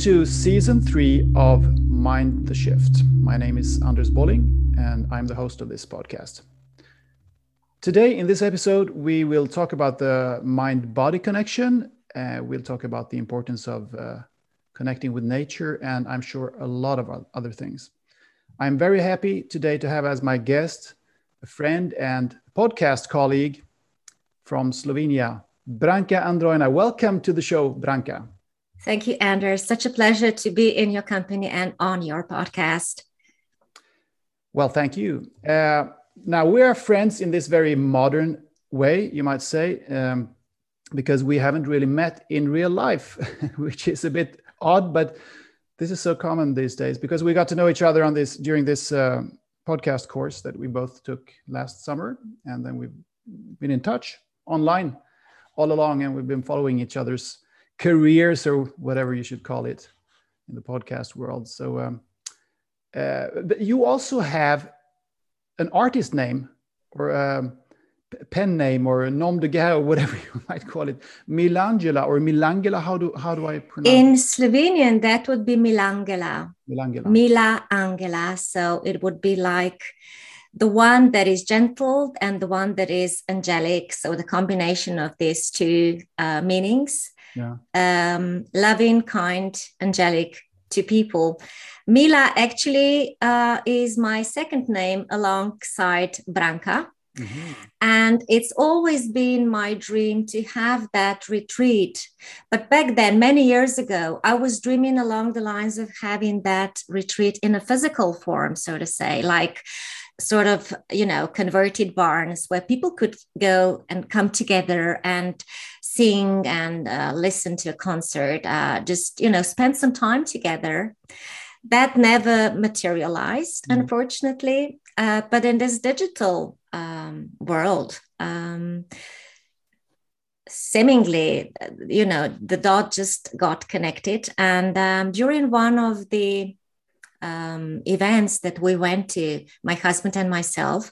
To season three of Mind the Shift. My name is Anders Bolling, and I'm the host of this podcast. Today, in this episode, we will talk about the mind body connection. Uh, we'll talk about the importance of uh, connecting with nature, and I'm sure a lot of other things. I'm very happy today to have as my guest a friend and podcast colleague from Slovenia, Branka Androjna. Welcome to the show, Branka. Thank you, Anders. Such a pleasure to be in your company and on your podcast. Well, thank you. Uh, now, we are friends in this very modern way, you might say, um, because we haven't really met in real life, which is a bit odd, but this is so common these days because we got to know each other on this during this uh, podcast course that we both took last summer. And then we've been in touch online all along, and we've been following each other's careers or whatever you should call it in the podcast world. So, um, uh, but you also have an artist name or a pen name or a nom de guerre or whatever you might call it, Milangela or Milangela. How do how do I pronounce? In Slovenian, that would be Milangela. Milangela. Mila Angela. So it would be like the one that is gentle and the one that is angelic. So the combination of these two uh, meanings yeah. um, loving, kind, angelic to people. Mila actually uh, is my second name alongside Branka. Mm-hmm. And it's always been my dream to have that retreat. But back then, many years ago, I was dreaming along the lines of having that retreat in a physical form, so to say, like sort of, you know, converted barns where people could go and come together and sing and uh, listen to a concert, uh, just, you know, spend some time together. That never materialized, mm. unfortunately. Uh, but in this digital um, world, um, seemingly, you know, the dot just got connected. And um, during one of the um, events that we went to, my husband and myself,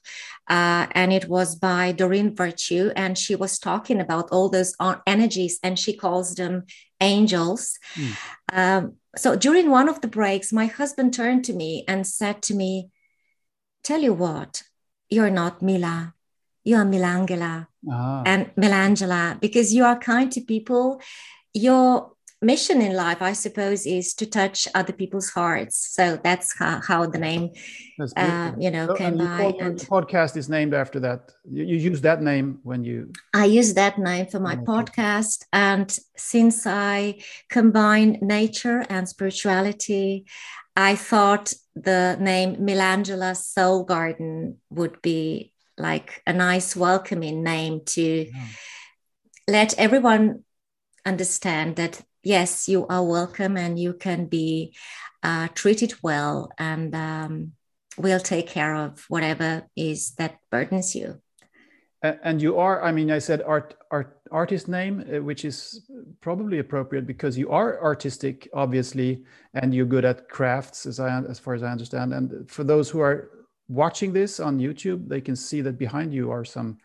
uh, and it was by Doreen Virtue, and she was talking about all those energies, and she calls them angels. Mm. Um, so during one of the breaks, my husband turned to me and said to me, "Tell you what, you're not Mila, you are Milangela ah. and Milangela because you are kind to people. You're mission in life, I suppose, is to touch other people's hearts. So that's how, how the name, uh, you know, so, came and by. And the podcast is named after that. You, you, use that name when you. I use that name for my podcast, and since I combine nature and spirituality, I thought the name Milangela Soul Garden would be like a nice welcoming name to yeah. let everyone understand that yes, you are welcome and you can be uh, treated well, and um, we'll take care of whatever is that burdens you. And you are, I mean, I said art, art artist name, uh, which is probably appropriate because you are artistic, obviously, and you're good at crafts, as I, as far as I understand. And for those who are watching this on YouTube, they can see that behind you are some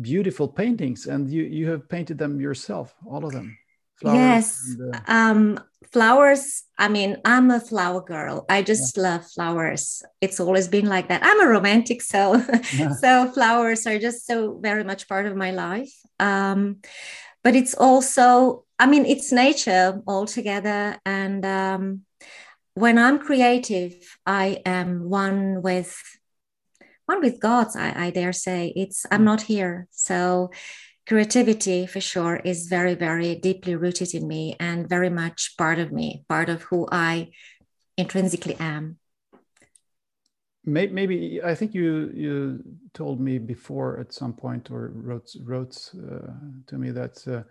beautiful paintings, and you you have painted them yourself, all of them. Flowers yes um flowers i mean i'm a flower girl. I just yeah. love flowers. It's always been like that. I'm a romantic so yeah. so flowers are just so very much part of my life. Um but it's also i mean it's nature altogether. And um when i'm creative i am one with one with gods i, I dare say. It's i'm not here. So creativity for sure is very very deeply rooted in me and very much part of me part of who i intrinsically am. Maybe i think you you told me before at some point or wrote wrote uh, to me that uh,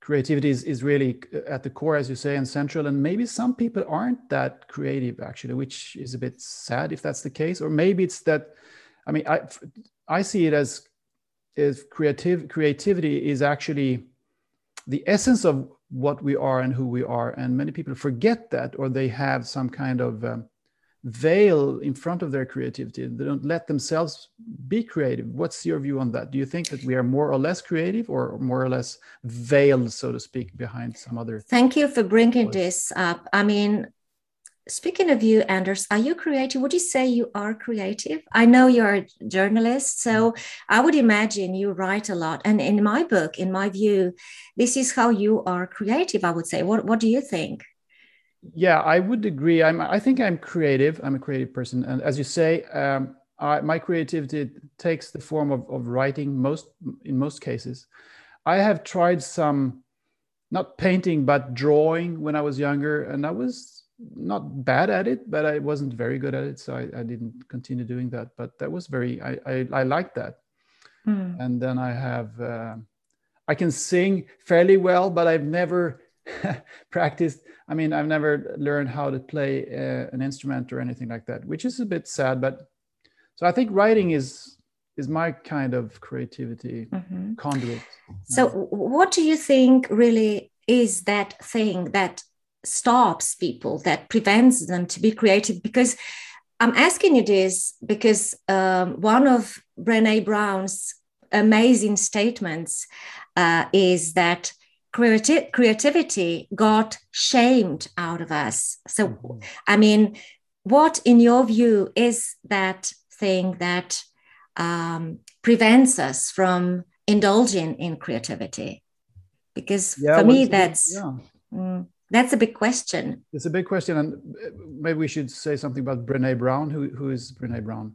creativity is, is really at the core as you say and central. And maybe some people aren't that creative actually which is a bit sad if that's the case. Or maybe it's that i mean i i see it as is creative creativity is actually the essence of what we are and who we are and many people forget that or they have some kind of um, veil in front of their creativity. They don't let themselves be creative. What's your view on that? Do you think that we are more or less creative or more or less veiled, so to speak, behind some other? Thank you for bringing voice? this up. I mean, speaking of you, Anders, are you creative? Would you say you are creative? I know you're a journalist, so mm. I would imagine you write a lot. And in my book, in my view, this is how you are creative, I would say. What, what do you think? yeah i would agree i'm i think i'm creative i'm a creative person and as you say um, I, my creativity takes the form of, of writing most in most cases i have tried some not painting but drawing when i was younger and i was not bad at it but i wasn't very good at it so i, I didn't continue doing that but that was very i i, I like that mm. and then i have uh, i can sing fairly well but i've never practiced I mean, I've never learned how to play uh, an instrument or anything like that, which is a bit sad. But so I think writing is is my kind of creativity mm-hmm. conduit. So, what do you think really is that thing that stops people, that prevents them to be creative? Because I'm asking you this because um, one of Brene Brown's amazing statements uh, is that creati- creativity got shamed out of us. So, mm-hmm. I mean, what in your view is that thing that um, prevents us from indulging in creativity? Because yeah, for well, me, that's yeah. mm, that's a big question. It's a big question, and maybe we should say something about Brene Brown. Who who is Brene Brown?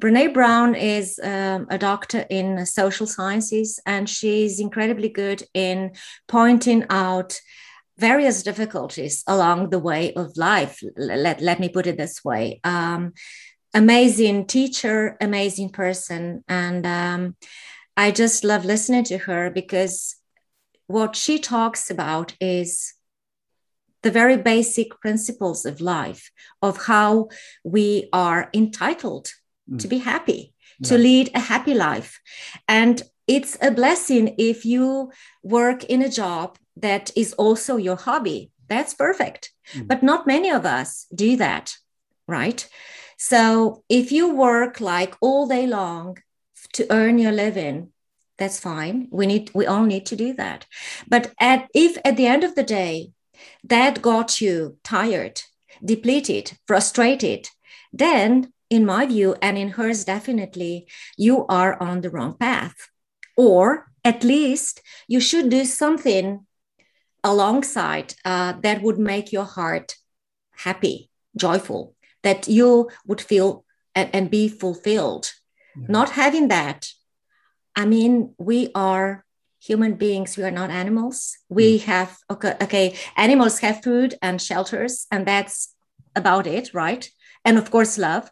Brene Brown is um, a doctor in social sciences, and she's incredibly good in pointing out various difficulties along the way of life. Let, let me put it this way. Um, amazing teacher, amazing person. And um, I just love listening to her because what she talks about is the very basic principles of life, of how we are entitled mm. to be happy, yeah. to lead a happy life. And it's a blessing if you work in a job that is also your hobby. That's perfect. Mm. But not many of us do that, right? So if you work like all day long to earn your living, that's fine. We need we all need to do that. But at if at the end of the day that got you tired, depleted, frustrated, then in my view, and in hers definitely, you are on the wrong path. Or at least you should do something alongside uh, that would make your heart happy, joyful, that you would feel and, and be fulfilled. Yeah. Not having that, I mean, we are human beings, we are not animals. We mm. have, okay, okay, animals have food and shelters, and that's about it, right? And of course, love.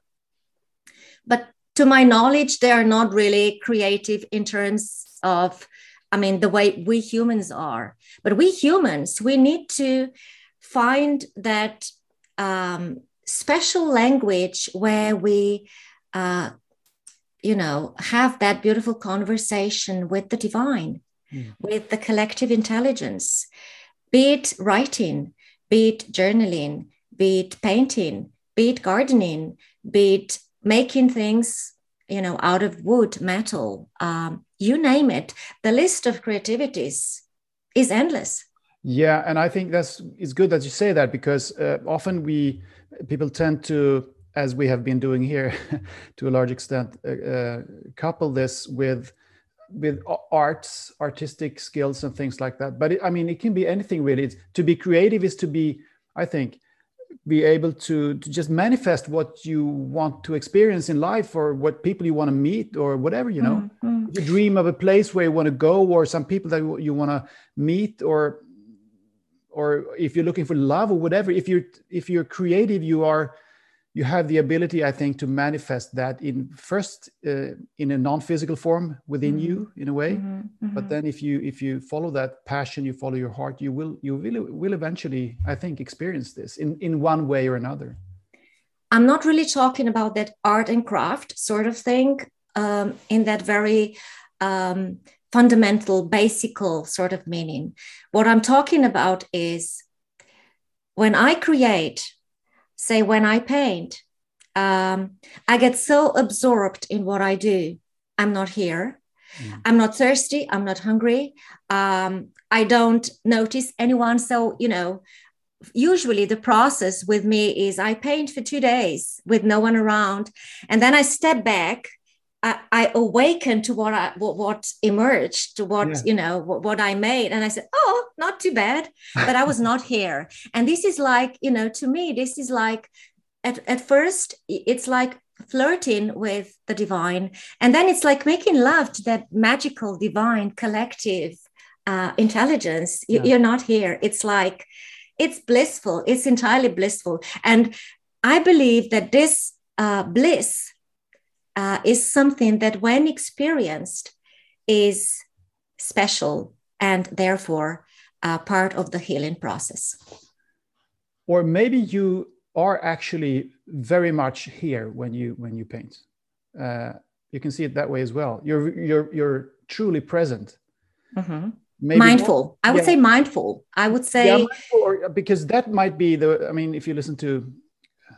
But to my knowledge, they are not really creative in terms of, I mean, the way we humans are. But we humans, we need to find that um, special language where we, uh, you know, have that beautiful conversation with the divine, mm. with the collective intelligence, be it writing, be it journaling, be it painting, be it gardening, be it making things you know out of wood metal um, you name it the list of creativities is endless yeah and i think that's it's good that you say that because uh, often we people tend to as we have been doing here to a large extent uh, uh, couple this with with arts artistic skills and things like that. But it, i mean it can be anything really. It's, to be creative is to be i think be able to, to just manifest what you want to experience in life or what people you want to meet or whatever you know? Mm-hmm. you dream of a place where you want to go or some people that you want to meet or or if you're looking for love or whatever if you're if you're creative you are you have the ability i think to manifest that in first uh, in a non-physical form within mm-hmm. you in a way mm-hmm. Mm-hmm. but then if you if you follow that passion you follow your heart you will you will will eventually i think experience this in in one way or another i'm not really talking about that art and craft sort of thing um, in that very um, fundamental basical sort of meaning what i'm talking about is when i create say when I paint, um, I get so absorbed in what I do. I'm not here. Mm. I'm not thirsty. I'm not hungry. Um, I don't notice anyone. So, you know, usually the process with me is I paint for two days with no one around. And then I step back. I, I awaken to what I what, what emerged, to what yeah. you know what, what I made, and I said, "Oh, not too bad," but I was not here. And this is like you know, to me, this is like at, at first it's like flirting with the divine and then it's like making love to that magical divine collective uh, intelligence yeah. you're not here it's like it's blissful it's entirely blissful and i believe that this uh, bliss uh, is something that when experienced is special and therefore uh, part of the healing process or maybe you are actually very much here when you when you paint. Uh, you can see it that way as well. You're you're you're truly present. Mm-hmm. mindful. More, I would yeah. say mindful. I would say yeah, or, because that might be the. I mean, if you listen to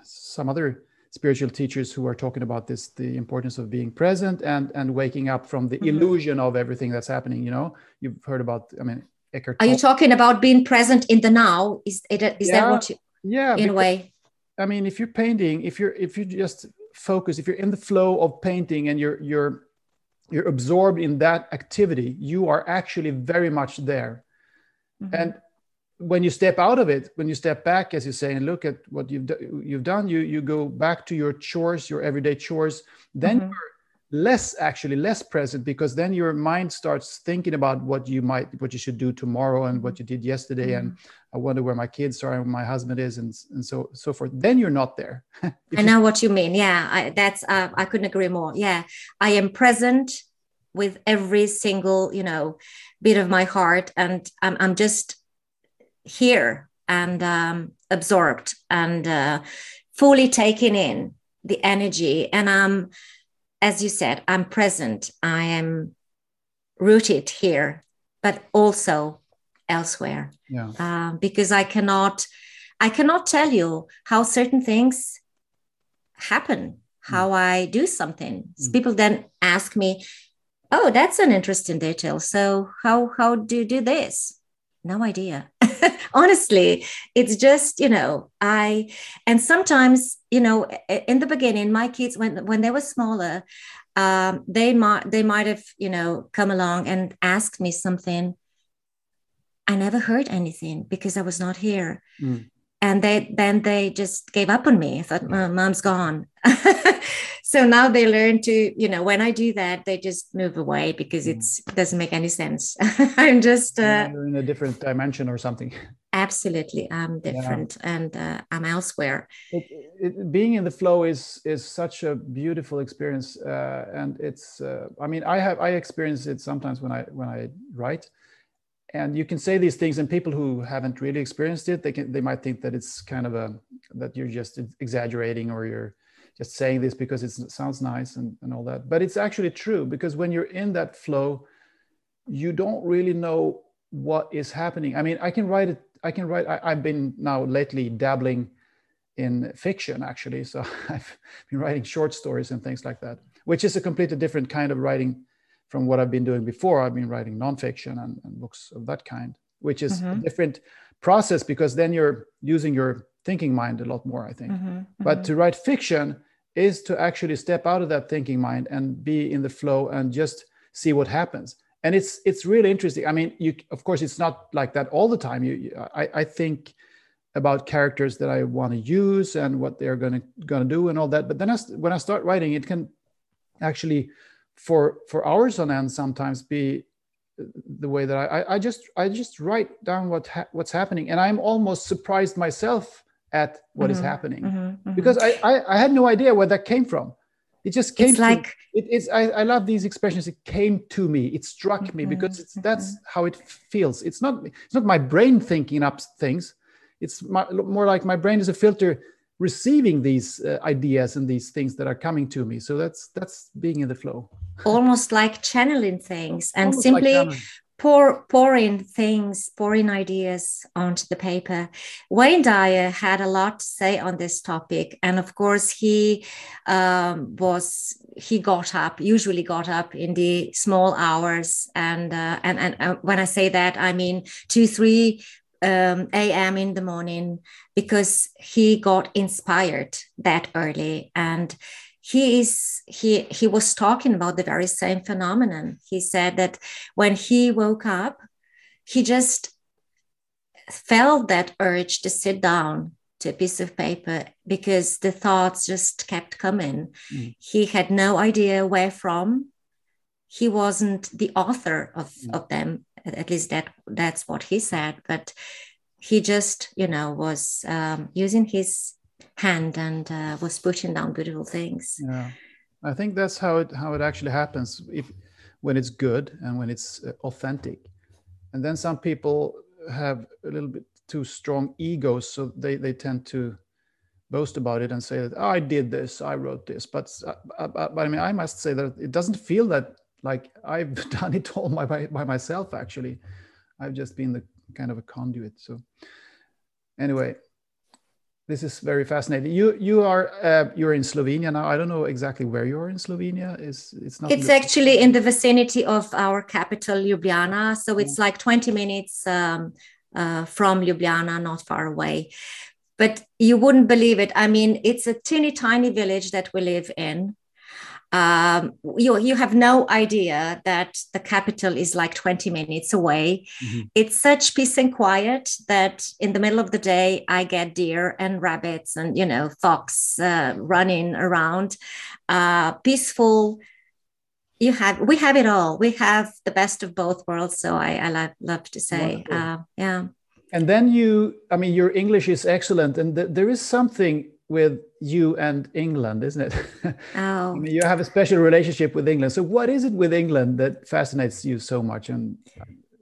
some other spiritual teachers who are talking about this, the importance of being present and and waking up from the mm-hmm. illusion of everything that's happening. You know, you've heard about. I mean, Eckhart. Are you talking about being present in the now? Is it? Is yeah, that what you? Yeah. In because, a way I mean, if you're painting, if you're if you just focus, if you're in the flow of painting and you're you're you're absorbed in that activity, you are actually very much there. Mm-hmm. And when you step out of it, when you step back, as you say, and look at what you've you've done, you you go back to your chores, your everyday chores. Then mm-hmm. you're less actually less present because then your mind starts thinking about what you might what you should do tomorrow and what you did yesterday mm-hmm. and i wonder where my kids are and my husband is and, and so so forth then you're not there i know what you mean yeah I, that's uh, i couldn't agree more yeah i am present with every single you know bit of my heart and i'm, I'm just here and um, absorbed and uh, fully taking in the energy and i'm as you said, I'm present, I am rooted here, but also elsewhere. Yeah. Uh, because I cannot, I cannot tell you how certain things happen, how mm. I do something. Mm. People then ask me, "Oh, that's an interesting detail. So how how do you do this?" No idea. honestly it's just you know i and sometimes you know in the beginning my kids when when they were smaller um, they might they might have you know come along and asked me something i never heard anything because i was not here mm. And they then they just gave up on me. I thought mom's gone. So now they learn to you know when i do that they just move away because mm. it's it doesn't make any sense. I'm just uh, you're in a different dimension or something. Absolutely i'm different yeah. and uh, i'm elsewhere. It, it, being in the flow is is such a beautiful experience uh, and it's uh, i mean i have i experience it sometimes when i when i write and you can say these things and people who haven't really experienced it they can they might think that it's kind of a that you're just exaggerating or you're just saying this because it sounds nice and, and all that. But it's actually true because when you're in that flow, you don't really know what is happening. I mean, I can write it, I can write, I, have been now lately dabbling in fiction actually. So I've been writing short stories and things like that, which is a completely different kind of writing from what I've been doing before. I've been writing nonfiction and, and books of that kind, which is mm-hmm. a different process because then you're using your thinking mind a lot more, I think. Mm-hmm, mm-hmm. But to write fiction is to actually step out of that thinking mind and be in the flow and just see what happens. And it's it's really interesting. I mean, you of course it's not like that all the time. You, I, I think about characters that I want to use and what they're going to going to do and all that. But then I, when I start writing, it can actually for for hours on end sometimes be the way that I, I just I just write down what ha- what's happening, and I'm almost surprised myself at what mm-hmm, is happening mm-hmm, mm-hmm. because I, I, I had no idea where that came from. It just came it's to, like it, it's I, I love these expressions. It came to me. It struck me mm-hmm, because it's that's mm-hmm. how it feels. It's not it's not my brain thinking up things. It's my, more like my brain is a filter receiving these uh, ideas and these things that are coming to me. So that's that's being in the flow. Almost like channeling things and almost simply like pour pouring things, pouring ideas onto the paper. Wayne Dyer had a lot to say on this topic, and of course he um, was he got up, usually got up in the small hours, and uh, and and uh, when I say that, I mean two three um, a.m. in the morning because he got inspired that early and he is he he was talking about the very same phenomenon he said that when he woke up he just felt that urge to sit down to a piece of paper because the thoughts just kept coming mm. he had no idea where from he wasn't the author of, mm. of them at least that that's what he said but he just you know was um, using his hand and uh, was pushing down beautiful things. Yeah, I think that's how it how it actually happens. If when it's good and when it's uh, authentic, and then some people have a little bit too strong egos, so they they tend to boast about it and say that oh, I did this, I wrote this. But uh, but I mean, I must say that it doesn't feel that like I've done it all by by, by myself. Actually, I've just been the kind of a conduit. So anyway, this is very fascinating. You you are uh, you're in Slovenia now. I don't know exactly where you are in Slovenia. Is it's not? It's actually in the vicinity of our capital, Ljubljana. So it's like 20 minutes um, uh, from Ljubljana, not far away. But you wouldn't believe it. I mean, it's a teeny tiny village that we live in um, you you have no idea that the capital is like 20 minutes away. Mm-hmm. It's such peace and quiet that in the middle of the day I get deer and rabbits and you know fox uh, running around. Uh, peaceful. You have we have it all. We have the best of both worlds. So I, I love, love to say, uh, yeah. And then you, I mean, your English is excellent, and th- there is something with you and England, isn't it? Oh. I mean, you have a special relationship with England. So, what is it with England that fascinates you so much? And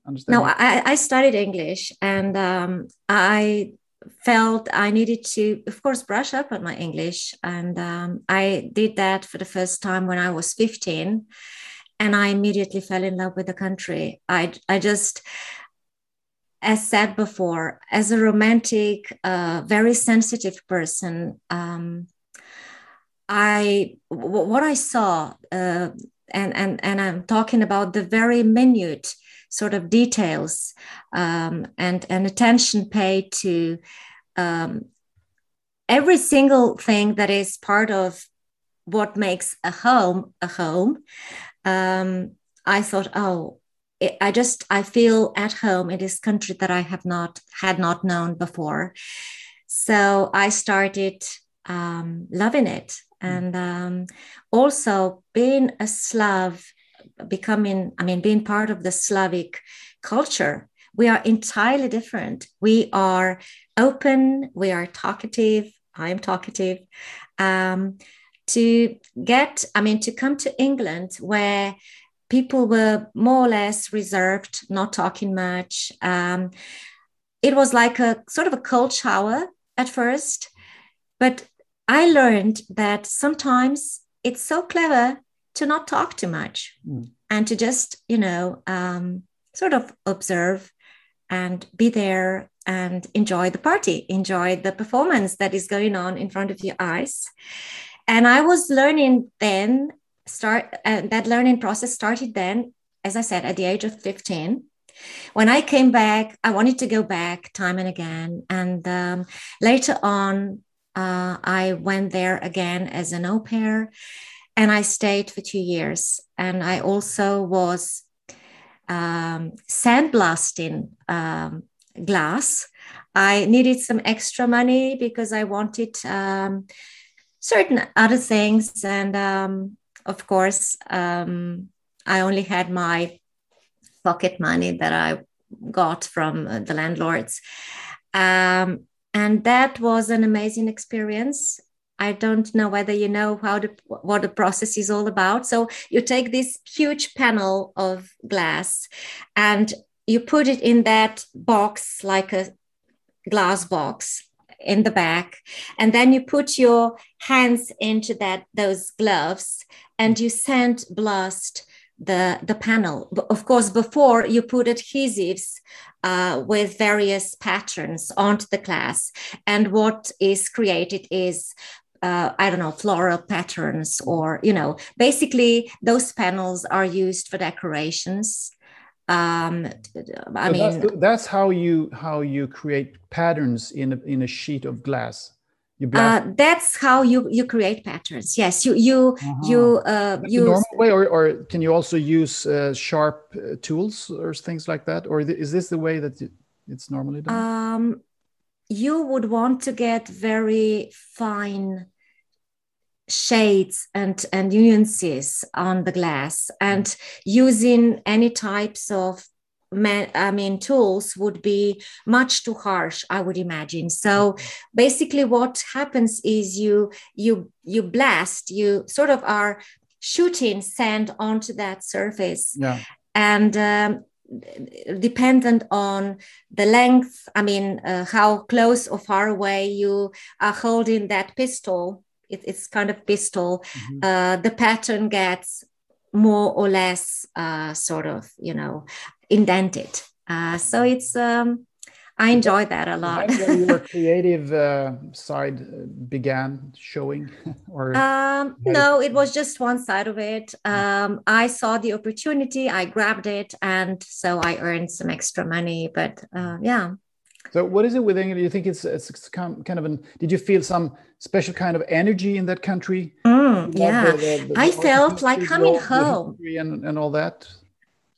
understand? No, I, I, studied English, and um, I felt I needed to, of course, brush up on my English, and um, I did that for the first time when I was fifteen, and I immediately fell in love with the country. I, I just as said before, as a romantic, uh, very sensitive person, um, I w- what I saw, uh, and and and I'm talking about the very minute sort of details um, and and attention paid to um, every single thing that is part of what makes a home a home. Um, I thought, oh, I just I feel at home in this country that I have not had not known before. So I started um, loving it, mm. and um, also being a Slav, becoming I mean being part of the Slavic culture. We are entirely different. We are open. We are talkative. I'm talkative. Um, to get, I mean, to come to England where people were more or less reserved, not talking much. Um, it was like a sort of a cold shower at first, but I learned that sometimes it's so clever to not talk too much mm. and to just, you know, um, sort of observe and be there and enjoy the party, enjoy the performance that is going on in front of your eyes. And I was learning then start uh, that learning process started then as i said at the age of 15 when i came back i wanted to go back time and again. And um, later on uh, i went there again as an au pair and i stayed for two years. And i also was um, sandblasting um, glass. I needed some extra money because i wanted um, certain other things. And um, of course, um, I only had my pocket money that I got from uh, the landlords. Um, and that was an amazing experience. I don't know whether you know how the, what the process is all about. So you take this huge panel of glass and you put it in that box like a glass box in the back and then you put your hands into that those gloves and you sand blast the the panel. Of course, before you put adhesives uh, with various patterns onto the glass, and what is created is uh, I don't know, floral patterns, or, you know, basically those panels are used for decorations. Um, I so mean, that's, that's, how you how you create patterns in a, in a sheet of glass. Uh, that's how you you create patterns. Yes, you you uh-huh. you uh, use normal way, or or can you also use uh, sharp uh, tools or things like that, or is this the way that it's normally done? Um, you would want to get very fine shades and and nuances on the glass, and using any types of man, I mean, tools would be much too harsh, I would imagine. So basically, what happens is you you you blast, you sort of are shooting sand onto that surface, yeah. and um, dependent on the length. I mean, uh, how close or far away you are holding that pistol. It, it's kind of pistol. Mm-hmm. Uh, the pattern gets more or less uh, sort of you know indented. Uh, so it's um, I enjoy that a lot. your creative uh, side uh, began showing, or um, no, it was just one side of it. Um, I saw the opportunity, I grabbed it, and so I earned some extra money. But uh, yeah. So, what is it with England? Do you think it's it's kind of an? Did you feel some special kind of energy in that country? Mm, yeah, the, the, the, I felt like coming home and, and all that.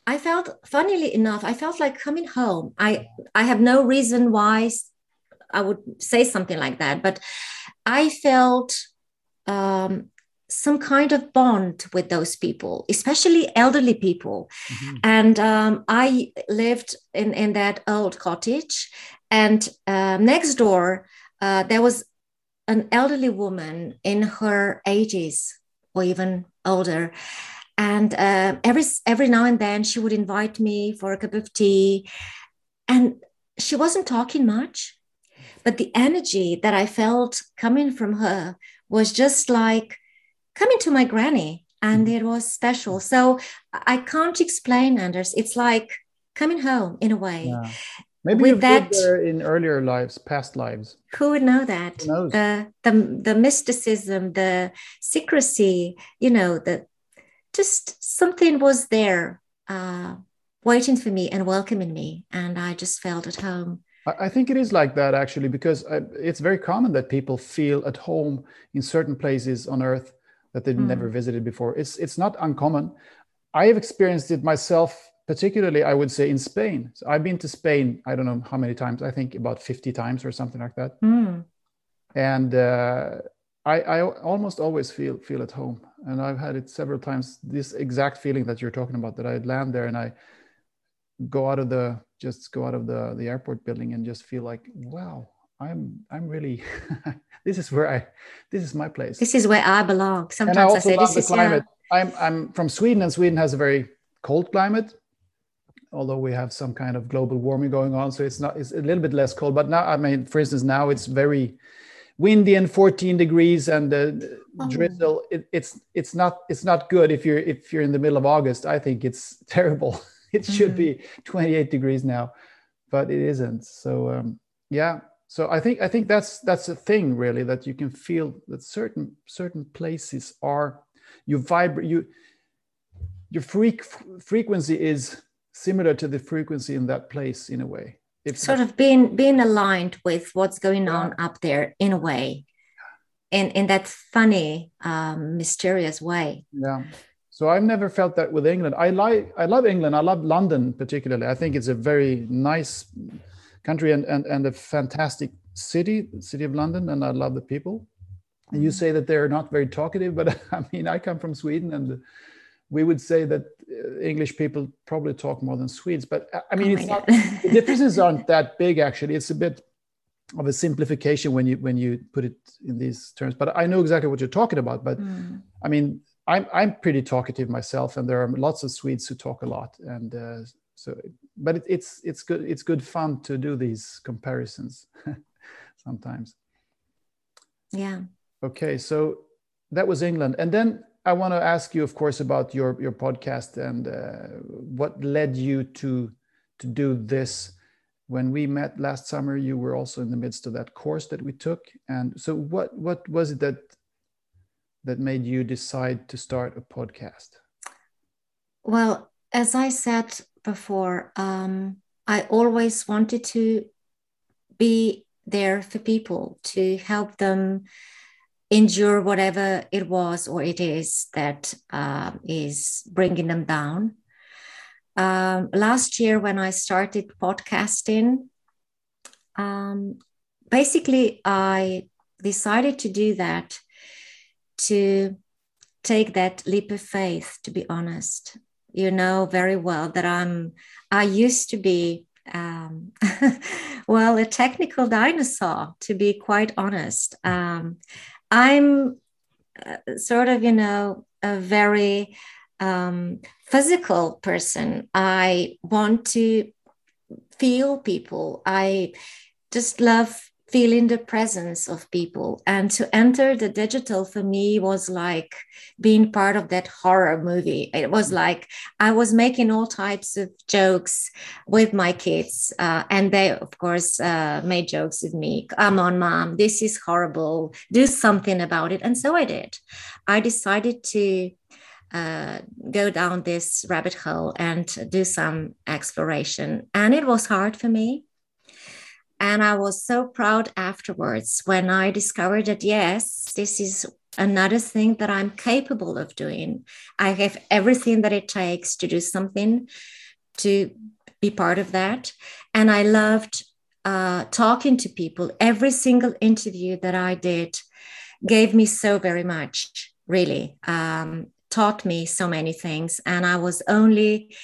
I felt, funnily enough, I felt like coming home. I I have no reason why I would say something like that, but I felt um, some kind of bond with those people, especially elderly people. Mm-hmm. And um, I lived in in that old cottage, and uh, next door uh, there was an elderly woman in her 80s or even older. And uh, every every now and then she would invite me for a cup of tea. And she wasn't talking much but the energy that i felt coming from her was just like coming to my granny and mm-hmm. it was special. So i can't explain anders. It's like coming home in a way. Yeah. Maybe with that lived there in earlier lives, past lives. Who would know that? The the the mysticism, the secrecy, you know, the just something was there uh, waiting for me and welcoming me. And I just felt at home. I think it is like that actually, because uh, it's very common that people feel at home in certain places on earth that they've mm. never visited before. It's, it's not uncommon. I have experienced it myself, particularly, I would say, in Spain. So I've been to Spain, I don't know how many times, I think about 50 times or something like that. Mm. And uh, I, I almost always feel feel at home, and I've had it several times. This exact feeling that you're talking about, that I'd land there and I go out of the just go out of the the airport building and just feel like, wow, I'm I'm really this is where I this is my place. This is where I belong. Sometimes I, I, say this is climate. Yeah. I'm I'm from Sweden, and Sweden has a very cold climate. Although we have some kind of global warming going on, so it's not it's a little bit less cold. But now, I mean, for instance, now it's very windy and 14 degrees and the oh. drizzle it, it's it's not it's not good if you're if you're in the middle of august i think it's terrible it should mm-hmm. be 28 degrees now but it isn't so um, yeah so i think i think that's that's a thing really that you can feel that certain certain places are you vibrate you your freak frequency is similar to the frequency in that place in a way if sort of being being aligned with what's going yeah. on up there in a way. In in that funny um, mysterious way. Yeah. So i've never felt that with england. I like i love england. I love london particularly. I think it's a very nice country and and, and a fantastic city city of london and i love the people. And you mm-hmm. say that they're not very talkative but i mean i come from sweden and we would say that uh, English people probably talk more than Swedes. But uh, I mean, oh it's not, the differences aren't that big actually. It's a bit of a simplification when you when you put it in these terms. But I know exactly what you're talking about. But mm. I mean, I'm I'm pretty talkative myself, and there are lots of Swedes who talk a lot. And uh, so, but it, it's it's good it's good fun to do these comparisons sometimes. Yeah. Okay, so that was England, and then I want to ask you, of course, about your your podcast and uh, what led you to to do this. When we met last summer, you were also in the midst of that course that we took. And so, what what was it that that made you decide to start a podcast? Well, as I said before, um, I always wanted to be there for people to help them endure whatever it was or it is that uh, is bringing them down. Um, last year, when I started podcasting, um, basically, I decided to do that to take that leap of faith, to be honest. You know very well that I'm, I used to be, um, well, a technical dinosaur, to be quite honest. Um, I'm uh, sort of, you know, a very um, physical person. I want to feel people. I just love feeling the presence of people. And to enter the digital for me was like being part of that horror movie. It was like I was making all types of jokes with my kids. Uh, and they, of course, uh, made jokes with me. Come on, mom, this is horrible. Do something about it. And so I did. I decided to. Uh, go down this rabbit hole and do some exploration. And it was hard for me and I was so proud afterwards when I discovered that, yes, this is another thing that I'm capable of doing. I have everything that it takes to do something, to be part of that. And I loved uh, talking to people. Every single interview that I did gave me so very much, really, um, taught me so many things. And I was only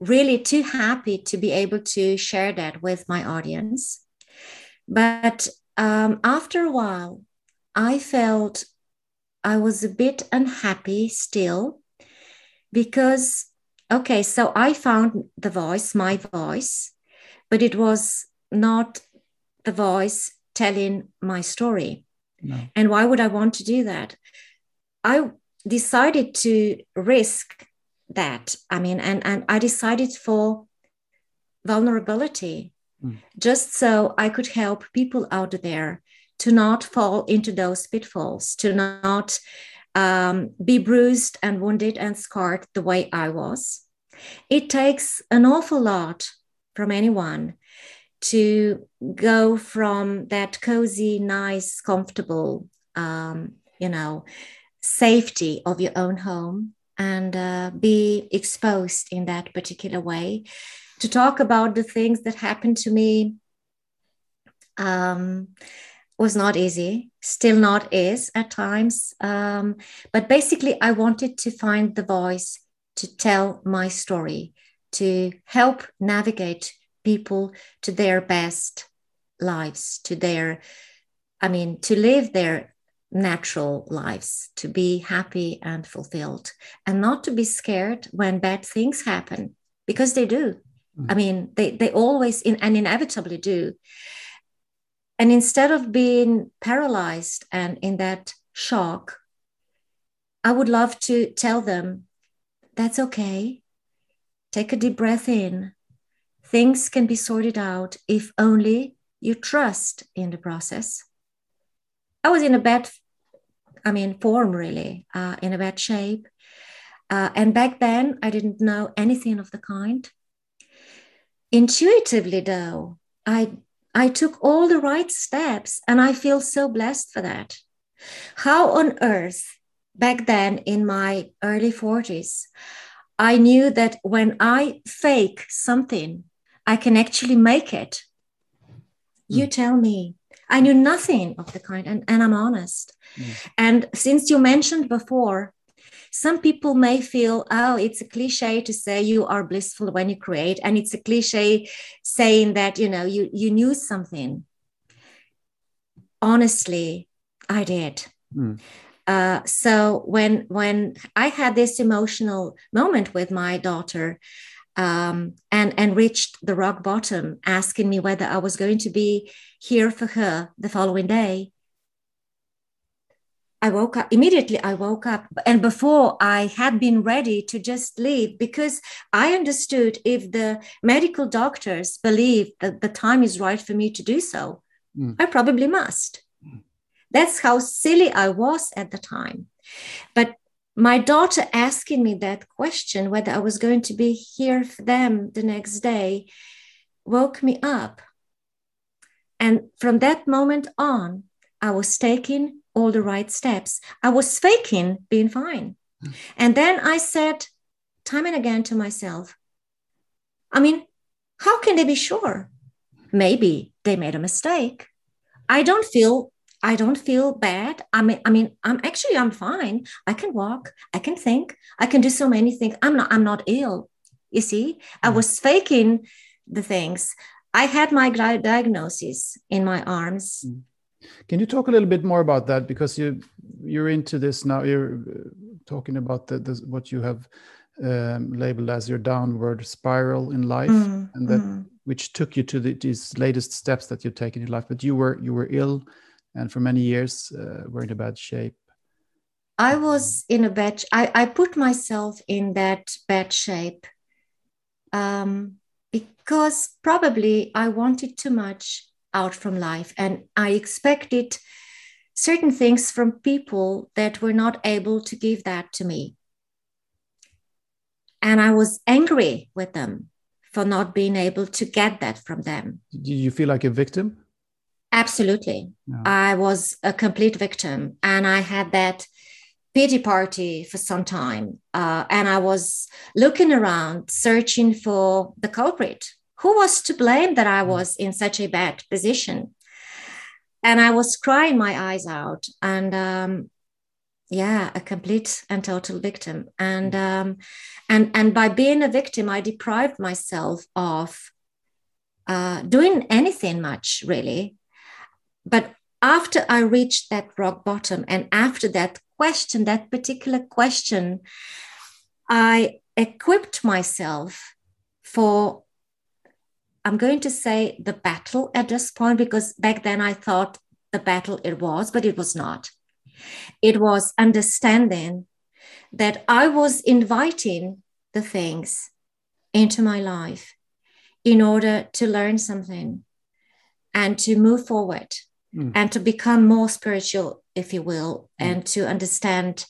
really too happy to be able to share that with my audience. But um, after a while, I felt I was a bit unhappy still because, okay, so I found the voice, my voice, but it was not the voice telling my story. No. And why would I want to do that? I decided to risk that i mean and and i decided for vulnerability mm. just so i could help people out there to not fall into those pitfalls to not um, be bruised and wounded and scarred the way i was it takes an awful lot from anyone to go from that cozy nice comfortable um, you know safety of your own home and uh, be exposed in that particular way. To talk about the things that happened to me um, was not easy still not is at times um, but basically i wanted to find the voice to tell my story to help navigate people to their best lives to their i mean to live their natural lives, to be happy and fulfilled, and not to be scared when bad things happen, because they do. Mm. I mean, they, they always in, and inevitably do. And instead of being paralyzed and in that shock, I would love to tell them that's okay. Take a deep breath in. Things can be sorted out if only you trust in the process. I was in a bad I mean, form really, uh, in a bad shape. Uh, and back then, I didn't know anything of the kind. Intuitively, though, I I took all the right steps, and I feel so blessed for that. How on earth, back then in my early 40s, I knew that when I fake something, I can actually make it. You hmm. tell me. I knew nothing of the kind, and, and I'm honest. Mm. And since you mentioned before, some people may feel, oh, it's a cliche to say you are blissful when you create, and it's a cliche saying that you know you you knew something. Honestly, I did. Mm. Uh, so when when I had this emotional moment with my daughter, um, and and reached the rock bottom, asking me whether I was going to be here for her the following day, I woke up immediately. I woke up, and before I had been ready to just leave because I understood if the medical doctors believe that the time is right for me to do so, mm. I probably must. Mm. That's how silly I was at the time. But my daughter asking me that question, whether I was going to be here for them the next day, woke me up. And from that moment on, I was taking all the right steps. I was faking being fine. Hmm. And then I said time and again to myself, I mean, how can they be sure? Maybe they made a mistake. I don't feel I don't feel bad. I mean, I mean, I'm actually I'm fine. I can walk, I can think, I can do so many things. I'm not I'm not ill. You see, I mm. was faking the things. I had my diagnosis in my arms. Mm. Can you talk a little bit more about that because you you're into this now? You're uh, talking about the, the what you have um, labeled as your downward spiral in life, mm, and that mm. which took you to the, these latest steps that you've taken in life. But you were you were ill, and for many years uh, were in a bad shape. I was in a bad. I I put myself in that bad shape. Um, because probably I wanted too much out from life. And I expected certain things from people that were not able to give that to me. And I was angry with them for not being able to get that from them. Do you feel like a victim? Absolutely. No. I was a complete victim. And I had that pity party for some time. Uh, and I was looking around, searching for the culprit who was to blame that I mm. was in such a bad position? And I was crying my eyes out, and um, yeah, a complete and total victim. And mm. um, and and by being a victim, I deprived myself of uh, doing anything much really. But after I reached that rock bottom, and after that question, that particular question, I equipped myself for I'm going to say the battle at this point because back then I thought the battle it was, but it was not. It was understanding that I was inviting the things into my life in order to learn something and to move forward mm. and to become more spiritual, if you will, mm. and to understand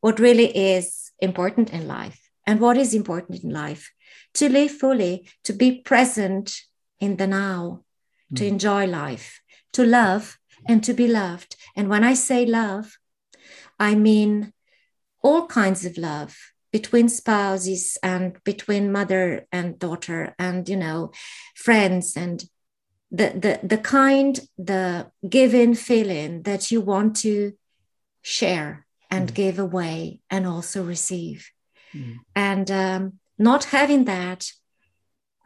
what really is important in life and what is important in life to live fully, to be present in the now, mm. to enjoy life, to love and to be loved. And when I say love, I mean all kinds of love between spouses and between mother and daughter and you know friends and the the the kind the given feeling that you want to share and mm. give away and also receive mm. and um, not having that,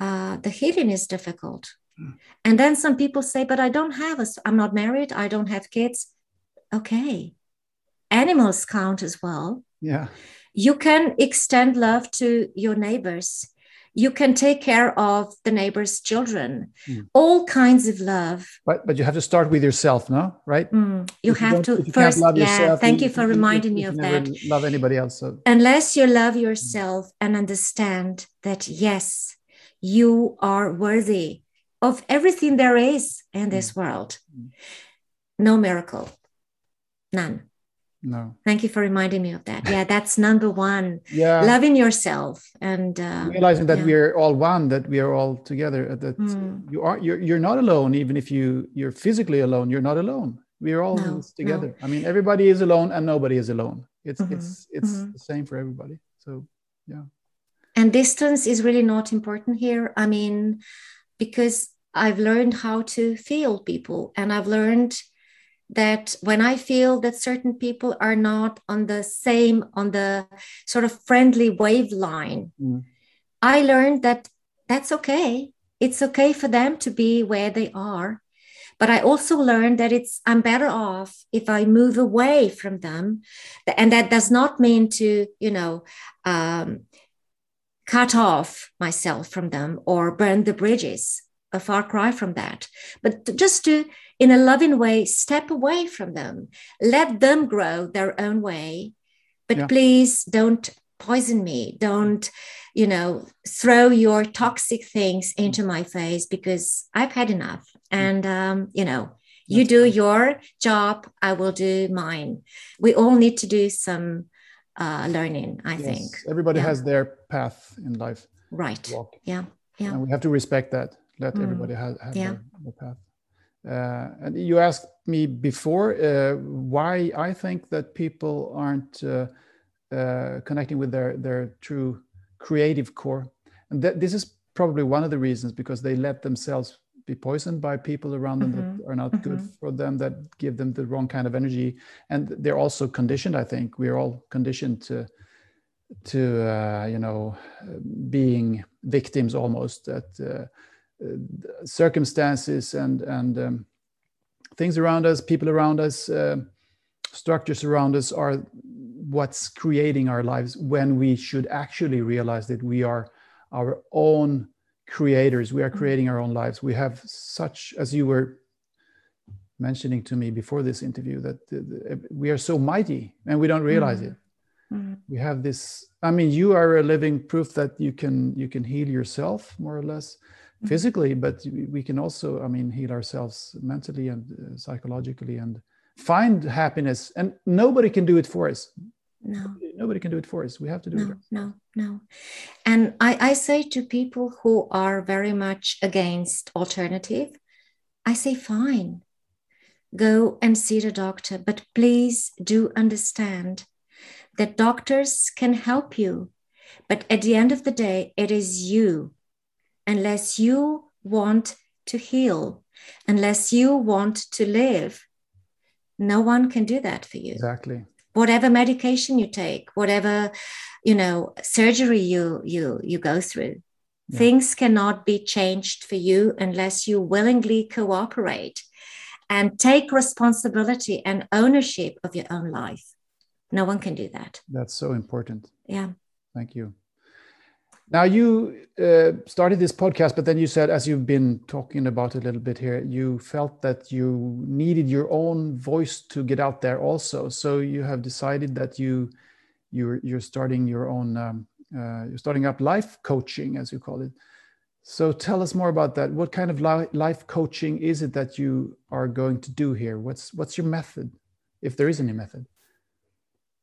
uh, the healing is difficult. Mm. And then some people say, but I don't have a, I'm not married, I don't have kids. Okay. Animals count as well. Yeah. You can extend love to your neighbors you can take care of the neighbor's children. Mm. all kinds of love. But but you have to start with yourself no? Right? Mm. you if have you to first yeah yourself, thank you, you for reminding me of that. love anybody else so. Unless you love yourself and understand that yes you are worthy of everything there is in this mm. world. Hmm. no miracle. None no thank you for reminding me of that yeah that's number one yeah loving yourself and uh, realizing that yeah. we're all one that we are all together uh, that mm. you are you're, you're not alone even if you you're physically alone you're not alone we're all no, together no. i mean everybody is alone and nobody is alone it's mm-hmm. it's it's mm-hmm. the same for everybody so yeah and distance is really not important here i mean because i've learned how to feel people and i've learned that when I feel that certain people are not on the same, on the sort of friendly wave line, mm. I learned that that's okay. It's okay for them to be where they are. But I also learned that it's I'm better off if I move away from them, and that does not mean to you know um, cut off myself from them or burn the bridges a far cry from that. But just to, in a loving way, step away from them, let them grow their own way. But yeah. please don't poison me. Don't, you know, throw your toxic things into my face because I've had enough. Mm. And, um, you know, you That's do fine. your job, I will do mine. We all need to do some uh, learning, I yes. think. Everybody yeah. has their path in life. Right. Yeah. Yeah. And we have to respect that. Let mm. everybody have, have yeah. their, their, path. Uh, and you asked me before uh, why I think that people aren't uh, uh connecting with their their true creative core, and that this is probably one of the reasons because they let themselves be poisoned by people around them mm-hmm. that are not mm-hmm. good for them that give them the wrong kind of energy and they're also conditioned i think we're all conditioned to to uh, you know being victims almost that uh, uh, circumstances and and um, things around us people around us uh, structures around us are what's creating our lives when we should actually realize that we are our own creators we are mm-hmm. creating our own lives we have such as you were mentioning to me before this interview that the, the, we are so mighty and we don't realize mm-hmm. it mm-hmm. we have this i mean you are a living proof that you can you can heal yourself more or less. physically but we can also i mean heal ourselves mentally and uh, psychologically and find happiness. And nobody can do it for us. No. Nobody can do it for us. We have to do no, it no no. And I, I say to people who are very much against alternative i say fine. Go and see the doctor. But please do understand that doctors can help you. But at the end of the day it is you unless you want to heal unless you want to live. No one can do that for you. Exactly. Whatever medication you take whatever you know surgery you you you go through yeah. things cannot be changed for you unless you willingly cooperate and take responsibility and ownership of your own life. No one can do that. That's so important. Yeah. Thank you now you uh, started this podcast, but then you said, as you've been talking about a little bit here, you felt that you needed your own voice to get out there also. So you have decided that you you're you're starting your own um, uh, you're starting up life coaching, as you call it. So tell us more about that. What kind of li life coaching is it that you are going to do here? What's what's your method, if there is any method?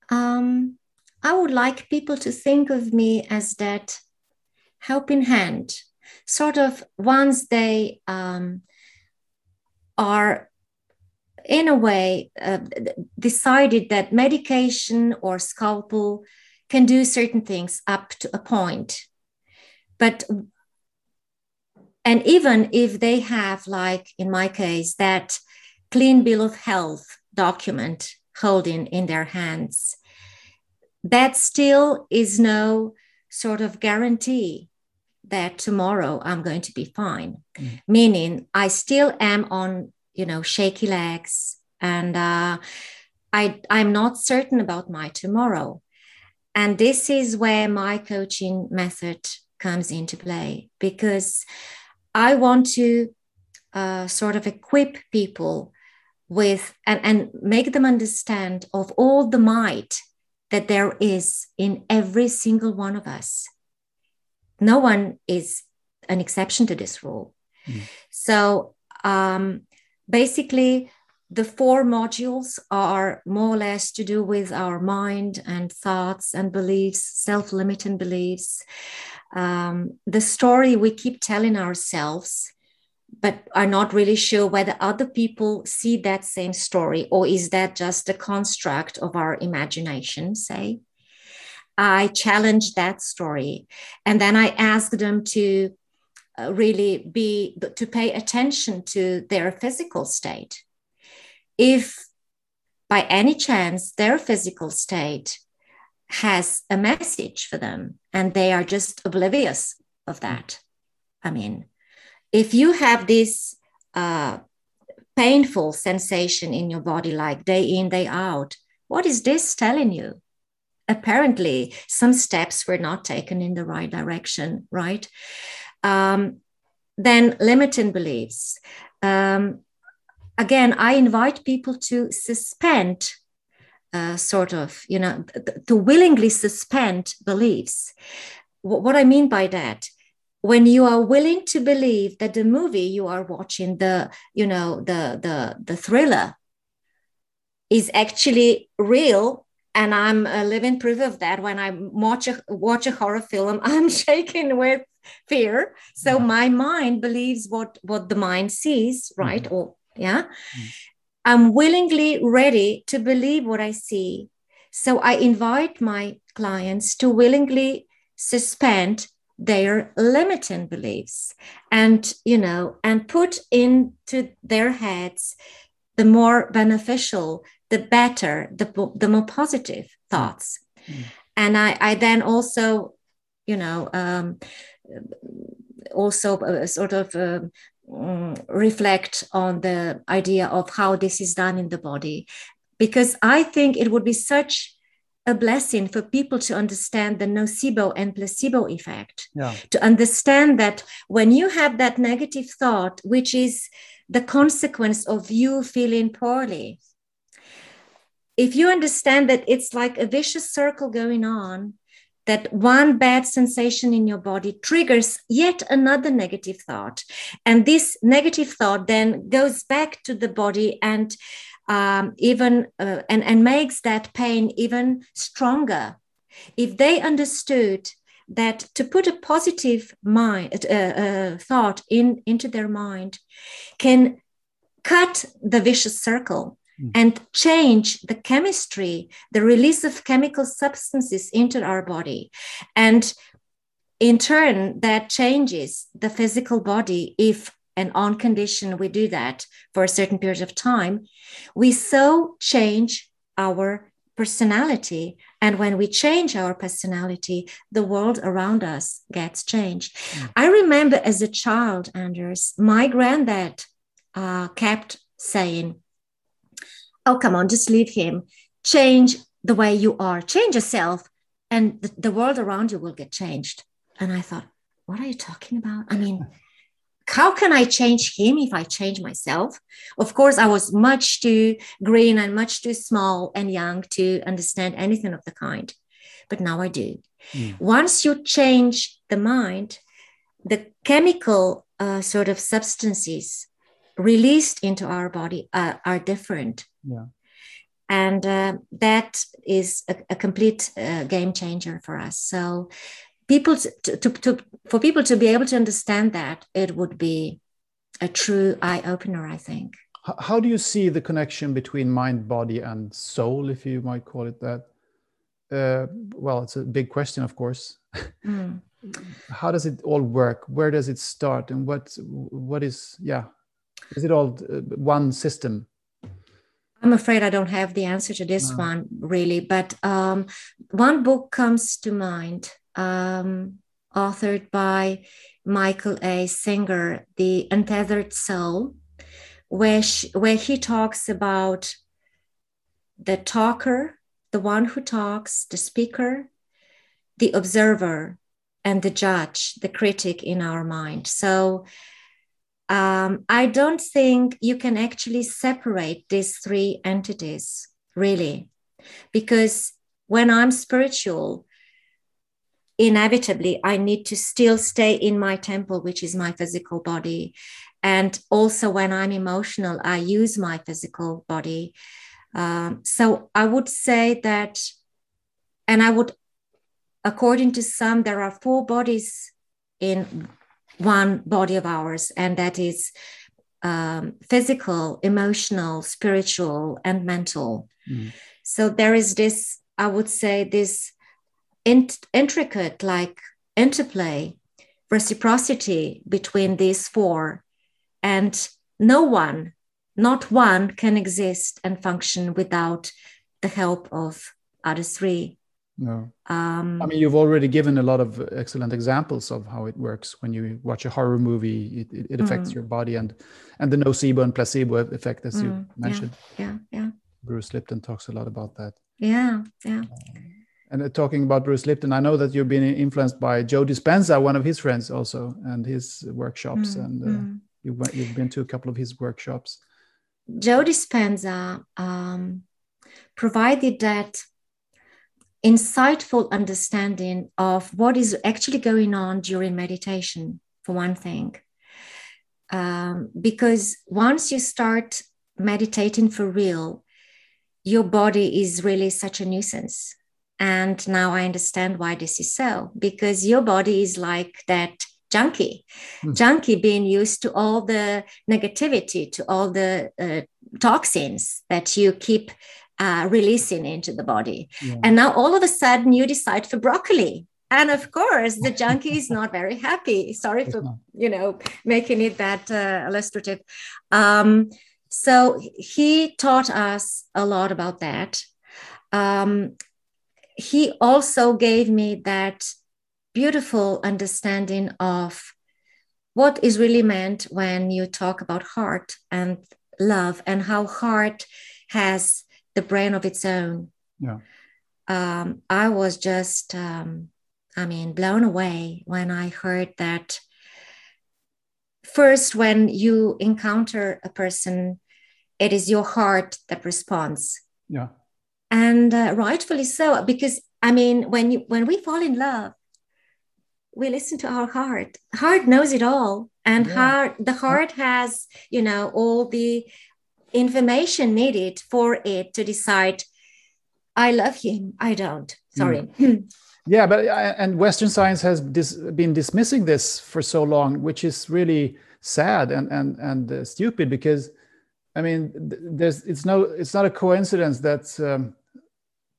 Um, I would like people to think of me as that helping hand, sort of once they um, are in a way uh, decided that medication or scalpel can do certain things up to a point. But and even if they have like in my case that clean bill of health document holding in their hands that still is no sort of guarantee that tomorrow I'm going to be fine. Mm. Meaning I still am on, you know, shaky legs and uh, I, I'm not certain about my tomorrow. And this is where my coaching method comes into play because I want to uh, sort of equip people with and, and make them understand of all the might that there is in every single one of us no one is an exception to this rule. Mm. So um, basically, the four modules are more or less to do with our mind and thoughts and beliefs, self limiting beliefs, um, the story we keep telling ourselves, but are not really sure whether other people see that same story or is that just a construct of our imagination, say. I challenged that story. And then I asked them to uh, really be, to pay attention to their physical state. If by any chance their physical state has a message for them and they are just oblivious of that. I mean, if you have this uh, painful sensation in your body, like day in, day out, what is this telling you? Apparently some steps were not taken in the right direction, right? Um, then limiting beliefs. Um, again, I invite people to suspend, uh, sort of, you know, to willingly suspend beliefs. What I mean by that, when you are willing to believe that the movie you are watching, the, you know, the the the thriller, is actually real and i'm a living proof of that when i watch a watch a horror film i'm shaking with fear so yeah. my mind believes what what the mind sees right mm-hmm. or yeah mm-hmm. i'm willingly ready to believe what i see so i invite my clients to willingly suspend their limiting beliefs and you know and put into their heads the more beneficial the better the, the more positive thoughts mm. and I, I then also you know um, also uh, sort of uh, reflect on the idea of how this is done in the body because i think it would be such a blessing for people to understand the nocebo and placebo effect yeah. to understand that when you have that negative thought which is the consequence of you feeling poorly if you understand that it's like a vicious circle going on that one bad sensation in your body triggers yet another negative thought. And this negative thought then goes back to the body and um, even uh, and, and makes that pain even stronger. If they understood that to put a positive mind uh, uh, thought in into their mind can cut the vicious circle. And change the chemistry, the release of chemical substances into our body. And in turn, that changes the physical body if and on condition we do that for a certain period of time, we so change our personality. And when we change our personality, the world around us gets changed. Mm. I remember as a child, Anders, my granddad uh, kept saying, oh, come on, just leave him. Change the way you are, change yourself, and the, the world around you will get changed. And I thought, what are you talking about? I mean, how can I change him if I change myself? Of course, I was much too green and much too small and young to understand anything of the kind. But now I do. Mm. Once you change the mind, the chemical uh, sort of substances released into our body uh, are different. Yeah. And uh, that is a, a complete uh, game changer for us. So, people to, to, to, for people to be able to understand that, it would be a true eye opener, I think. How do you see the connection between mind, body, and soul, if you might call it that? Uh, well, it's a big question, of course. Mm. How does it all work? Where does it start, and what what is yeah? Is it all uh, one system? I'm afraid I don't have the answer to this no. one really, but um, one book comes to mind, um, authored by Michael A. Singer, The Untethered Soul, where, she, where he talks about the talker, the one who talks, the speaker, the observer, and the judge, the critic in our mind. So um, I don't think you can actually separate these three entities, really, because when I'm spiritual, inevitably I need to still stay in my temple, which is my physical body. And also, when I'm emotional, I use my physical body. Um, so I would say that, and I would, according to some, there are four bodies in one body of ours, and that is um, physical, emotional, spiritual, and mental. Mm. So there is this, I would say, this int- intricate like interplay, reciprocity between these four, and no one, not one, can exist and function without the help of other three. No. Um, I mean, you've already given a lot of excellent examples of how it works when you watch a horror movie. It, it, affects mm. your body and and the nocebo and placebo effect, as mm, you mentioned. Yeah, yeah, yeah. Bruce Lipton talks a lot about that. Yeah, yeah. And uh, talking about Bruce Lipton, I know that you've been influenced by Joe Dispenza, one of his friends, also, and his workshops. Mm, and uh, mm. you went, you've been to a couple of his workshops. Joe Dispenza um, provided that insightful understanding of what is actually going on during meditation, for one thing. Um, because once you start meditating for real, your body is really such a nuisance. And now I understand why this is so, because your body is like that junkie, mm. junkie being used to all the negativity, to all the uh, toxins that you keep uh, releasing into the body. Yeah. And now all of a sudden you decide for broccoli. And of course, the junkie is not very happy. Sorry for, you know, making it that uh, illustrative. Um, so he taught us a lot about that. Um, he also gave me that beautiful understanding of what is really meant when you talk about heart and love and how heart has the brain of its own. Yeah. Um, I was just, um, I mean, blown away when I heard that first when you encounter a person it is your heart that responds yeah and uh, rightfully so because i mean when you when we fall in love we listen to our heart heart knows it all and yeah. heart the heart has you know all the information needed for it to decide i love him i don't sorry mm. yeah but uh, and western science has dis- been dismissing this for so long which is really sad and and and uh, stupid because i mean there's it's no it's not a coincidence that um,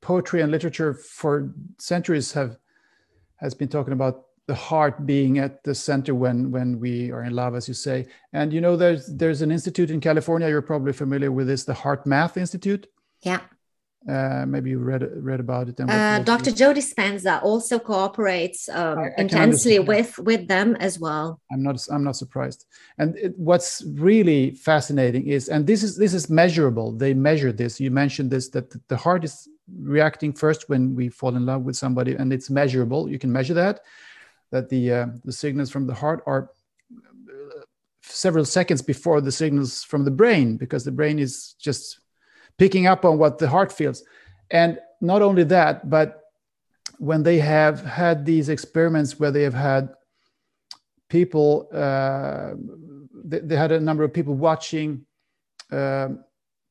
poetry and literature for centuries have has been talking about the heart being at the center when when we are in love as you say and you know there's there's an institute in california you're probably familiar with this the HeartMath institute yeah uh, maybe you read read about it. Uh, Dr. Joe Dispenza also cooperates um, I, I intensely with with them as well. I'm not I'm not surprised. And it, what's really fascinating is, and this is this is measurable. They measure this. You mentioned this that the heart is reacting first when we fall in love with somebody, and it's measurable. You can measure that. That the uh, the signals from the heart are uh, several seconds before the signals from the brain because the brain is just picking up on what the heart feels. And not only that, but when they have had these experiments where they have had people, uh, they, they, had a number of people watching uh,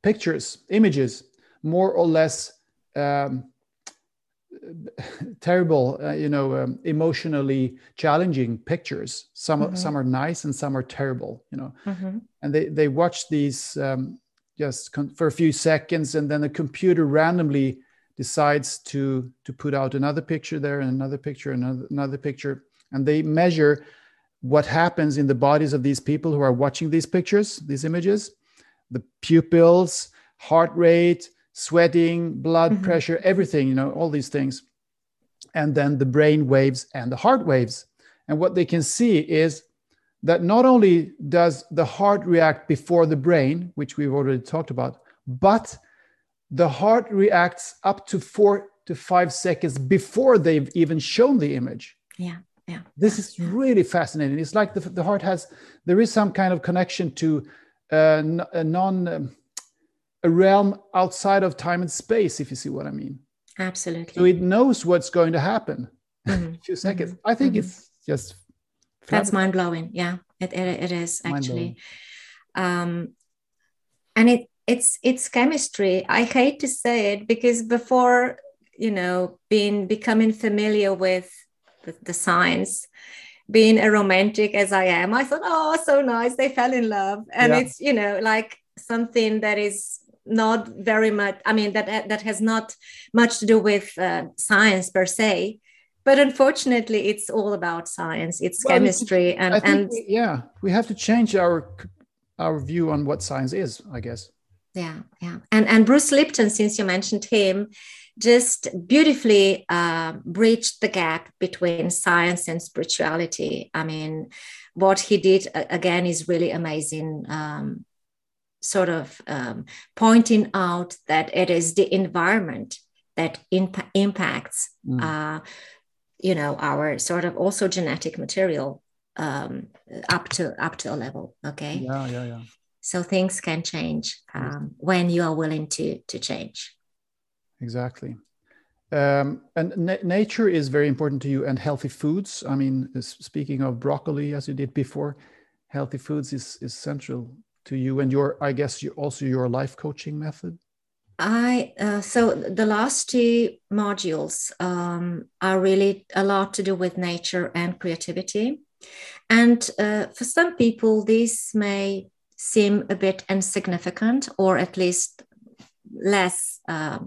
pictures, images, more or less um, terrible, uh, you know, um, emotionally challenging pictures. Some mm-hmm. some are nice and some are terrible, you know. Mm-hmm. And they they watch these um, just for a few seconds and then the computer randomly decides to to put out another picture there and another picture another, another picture and they measure what happens in the bodies of these people who are watching these pictures these images the pupils heart rate sweating blood mm-hmm. pressure everything you know all these things and then the brain waves and the heart waves and what they can see is that not only does the heart react before the brain, which we've already talked about, but the heart reacts up to four to five seconds before they've even shown the image. Yeah. Yeah. This is really fascinating. It's like the, the heart has, there is some kind of connection to uh, a non, um, a realm outside of time and space, if you see what I mean. Absolutely. So it knows what's going to happen mm-hmm. in a few seconds. Mm-hmm. I think mm-hmm. it's just that's mind blowing. Yeah, it, it, it is actually. Um, and it it's it's chemistry. I hate to say it because before you know being becoming familiar with the, the science, being a romantic as I am, I thought, oh, so nice. They fell in love, and yeah. it's you know like something that is not very much. I mean that that has not much to do with uh, science per se but unfortunately it's all about science. It's well, chemistry and, and we, yeah we have to change our our view on what science is i guess. Yeah yeah. And and bruce lipton since you mentioned him just beautifully uh, bridged the gap between science and spirituality. I mean what he did again is really amazing. Um, sort of um, pointing out that it is the environment that imp- impacts mm. uh, you know our sort of also genetic material um, up to up to a level okay? Yeah yeah yeah. So things can change um, when you are willing to to change. Exactly. Um, and na- nature is very important to you and healthy foods. I mean speaking of broccoli as you did before healthy foods is is central to you and your i guess you also your life coaching method I uh, so the last two modules um, are really a lot to do with nature and creativity, and uh, for some people this may seem a bit insignificant or at least less uh,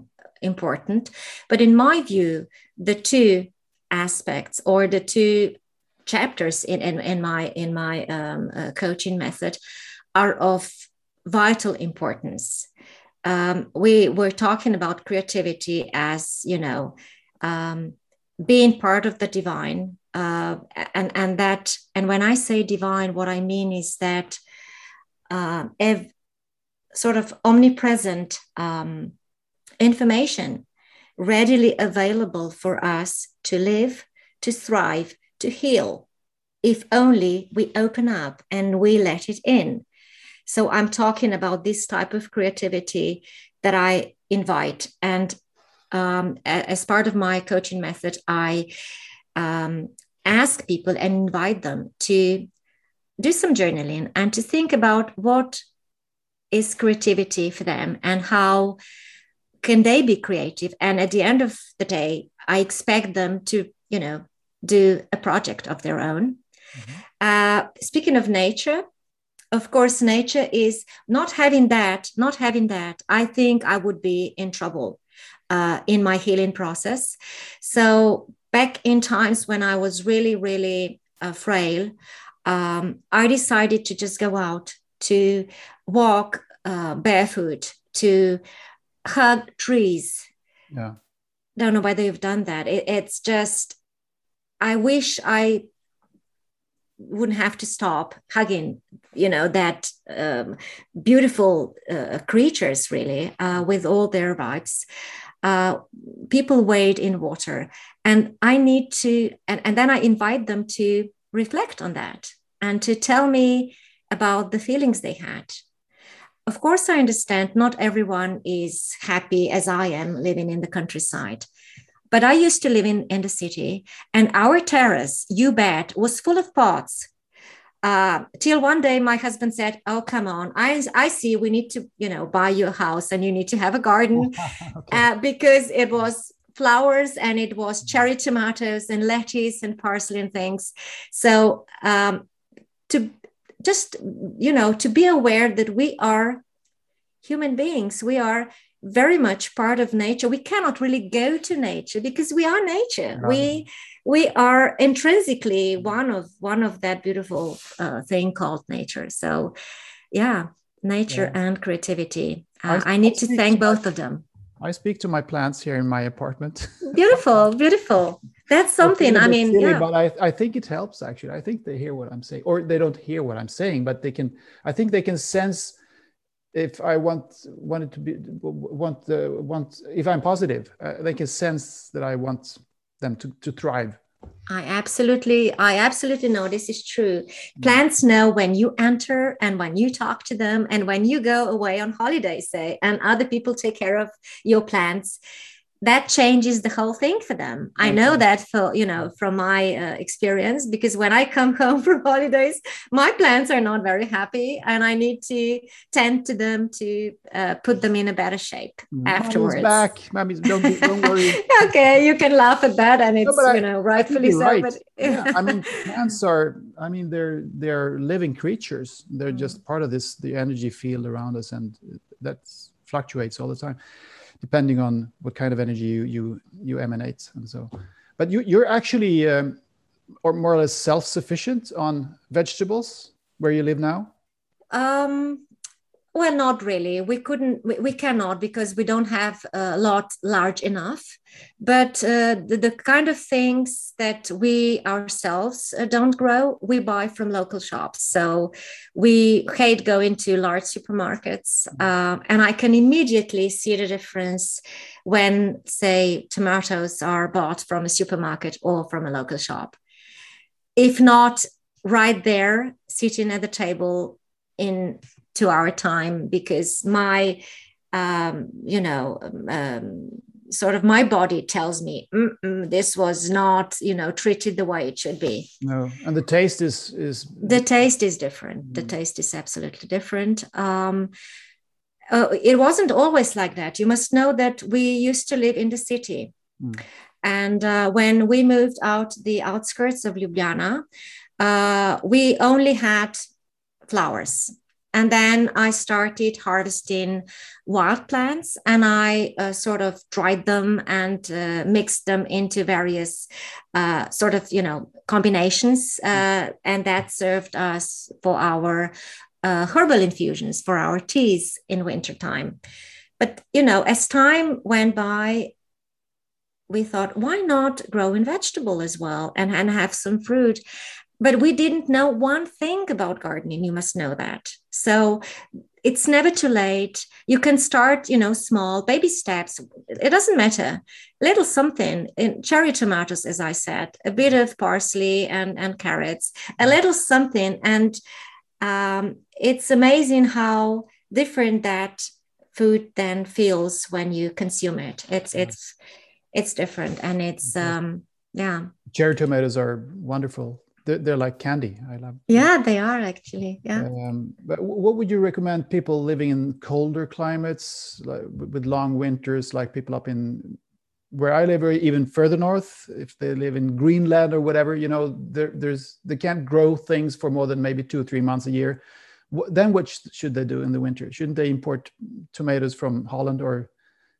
important. But in my view, the two aspects or the two chapters in, in, in my in my um, uh, coaching method are of vital importance. Um, we were talking about creativity as you know um, being part of the divine uh, and and that and when i say divine what i mean is that uh, ev- sort of omnipresent um, information readily available for us to live to thrive to heal if only we open up and we let it in so I'm talking about this type of creativity that I invite. And um, as part of my coaching method, I um, ask people and invite them to do some journaling and to think about what is creativity for them and how can they be creative and at the end of the day i expect them to you know do a project of their own mm-hmm. uh, speaking of nature of course nature is not having that not having that i think i would be in trouble uh, in my healing process. So back in times when i was really really uh, frail um, i decided to just go out to walk uh, barefoot to hug trees. Yeah. Don't know whether you've done that. It, it's just i wish i wouldn't have to stop hugging you know that um, beautiful uh, creatures really uh, with all their vibes uh, people wade in water and i need to and, and then i invite them to reflect on that and to tell me about the feelings they had. Of course i understand not everyone is happy as i am living in the countryside but I used to live in, in the city, and our terrace, you bet, was full of pots. Uh, till one day my husband said, "Oh, come on! I I see we need to you know buy you a house and you need to have a garden okay. uh, because it was flowers and it was cherry tomatoes and lettuce and parsley and things. So um, to just you know to be aware that we are human beings, we are very much part of nature. We cannot really go to nature because we are nature. We we are intrinsically one of one of that beautiful uh, thing called nature. So yeah nature yeah. and creativity. Uh, I, I, need to thank to both my, of them. I speak to my plants here in my apartment. Beautiful beautiful. That's something i mean silly, yeah. but I, I think it helps actually. I think they hear what i'm saying or they don't hear what i'm saying but they can i think they can sense if I want wanted to be want the want if I'm positive, uh, they can sense that I want them to to thrive. I absolutely, I absolutely know this is true. Mm. Plants know when you enter and when you talk to them and when you go away on holiday, say, and other people take care of your plants that changes the whole thing for them. I know that for you know from my uh, experience because when I come home from holidays, my plants are not very happy, and I need to tend to them to uh, put them in a better shape mm. afterwards. back, Mommy's don't, don't worry. okay, you can laugh at that, and it's no, you know rightfully so. Right. But yeah, I mean, plants are. I mean, they're they're living creatures. They're mm. just part of this the energy field around us, and that fluctuates all the time depending on what kind of energy you you, you emanate and so. But you you're actually um, or more or less self-sufficient on vegetables where you live now? Um well, not really. We couldn't, we, we cannot because we don't have a lot large enough. But uh, the, the, kind of things that we ourselves uh, don't grow, we buy from local shops. So we hate going to large supermarkets. Uh, and I can immediately see the difference when, say, tomatoes are bought from a supermarket or from a local shop. If not, right there, sitting at the table in to our time because my um, you know um, sort of my body tells me this was not you know treated the way it should be. No and the taste is is the taste is different. Mm. the taste is absolutely different. Um, uh, it wasn't always like that. You must know that we used to live in the city. Mm. and uh, when we moved out the outskirts of ljubljana uh, we only had flowers and then I started harvesting wild plants and I uh, sort of dried them and uh, mixed them into various uh, sort of, you know, combinations. Uh, and that served us for our uh, herbal infusions, for our teas in wintertime. But, you know, as time went by, we thought, why not grow in vegetable as well and, and have some fruit? But we didn't know one thing about gardening you must know that. So it's never too late. You can start you know small baby steps. It doesn't matter. Little something in cherry tomatoes as i said a bit of parsley and and carrots a little something. And um, it's amazing how different that food then feels when you consume it. It's it's it's different. And it's um yeah. Cherry tomatoes are wonderful they're, they're like candy. I love. Yeah, they are actually. Yeah. Um, but what would you recommend people living in colder climates, like with long winters, like people up in where I live, or even further north, if they live in Greenland or whatever, you know, there, there's they can't grow things for more than maybe two or three months a year. Then what should they do in the winter? Shouldn't they import tomatoes from Holland, or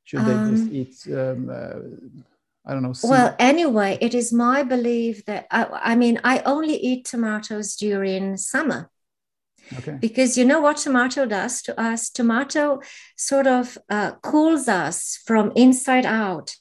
should they um, just eat? Um, uh, I don't know. See. Well, anyway, it is my belief that I, I mean, I only eat tomatoes during summer. Okay. Because you know what tomato does to us? Tomato sort of uh, cools us from inside out.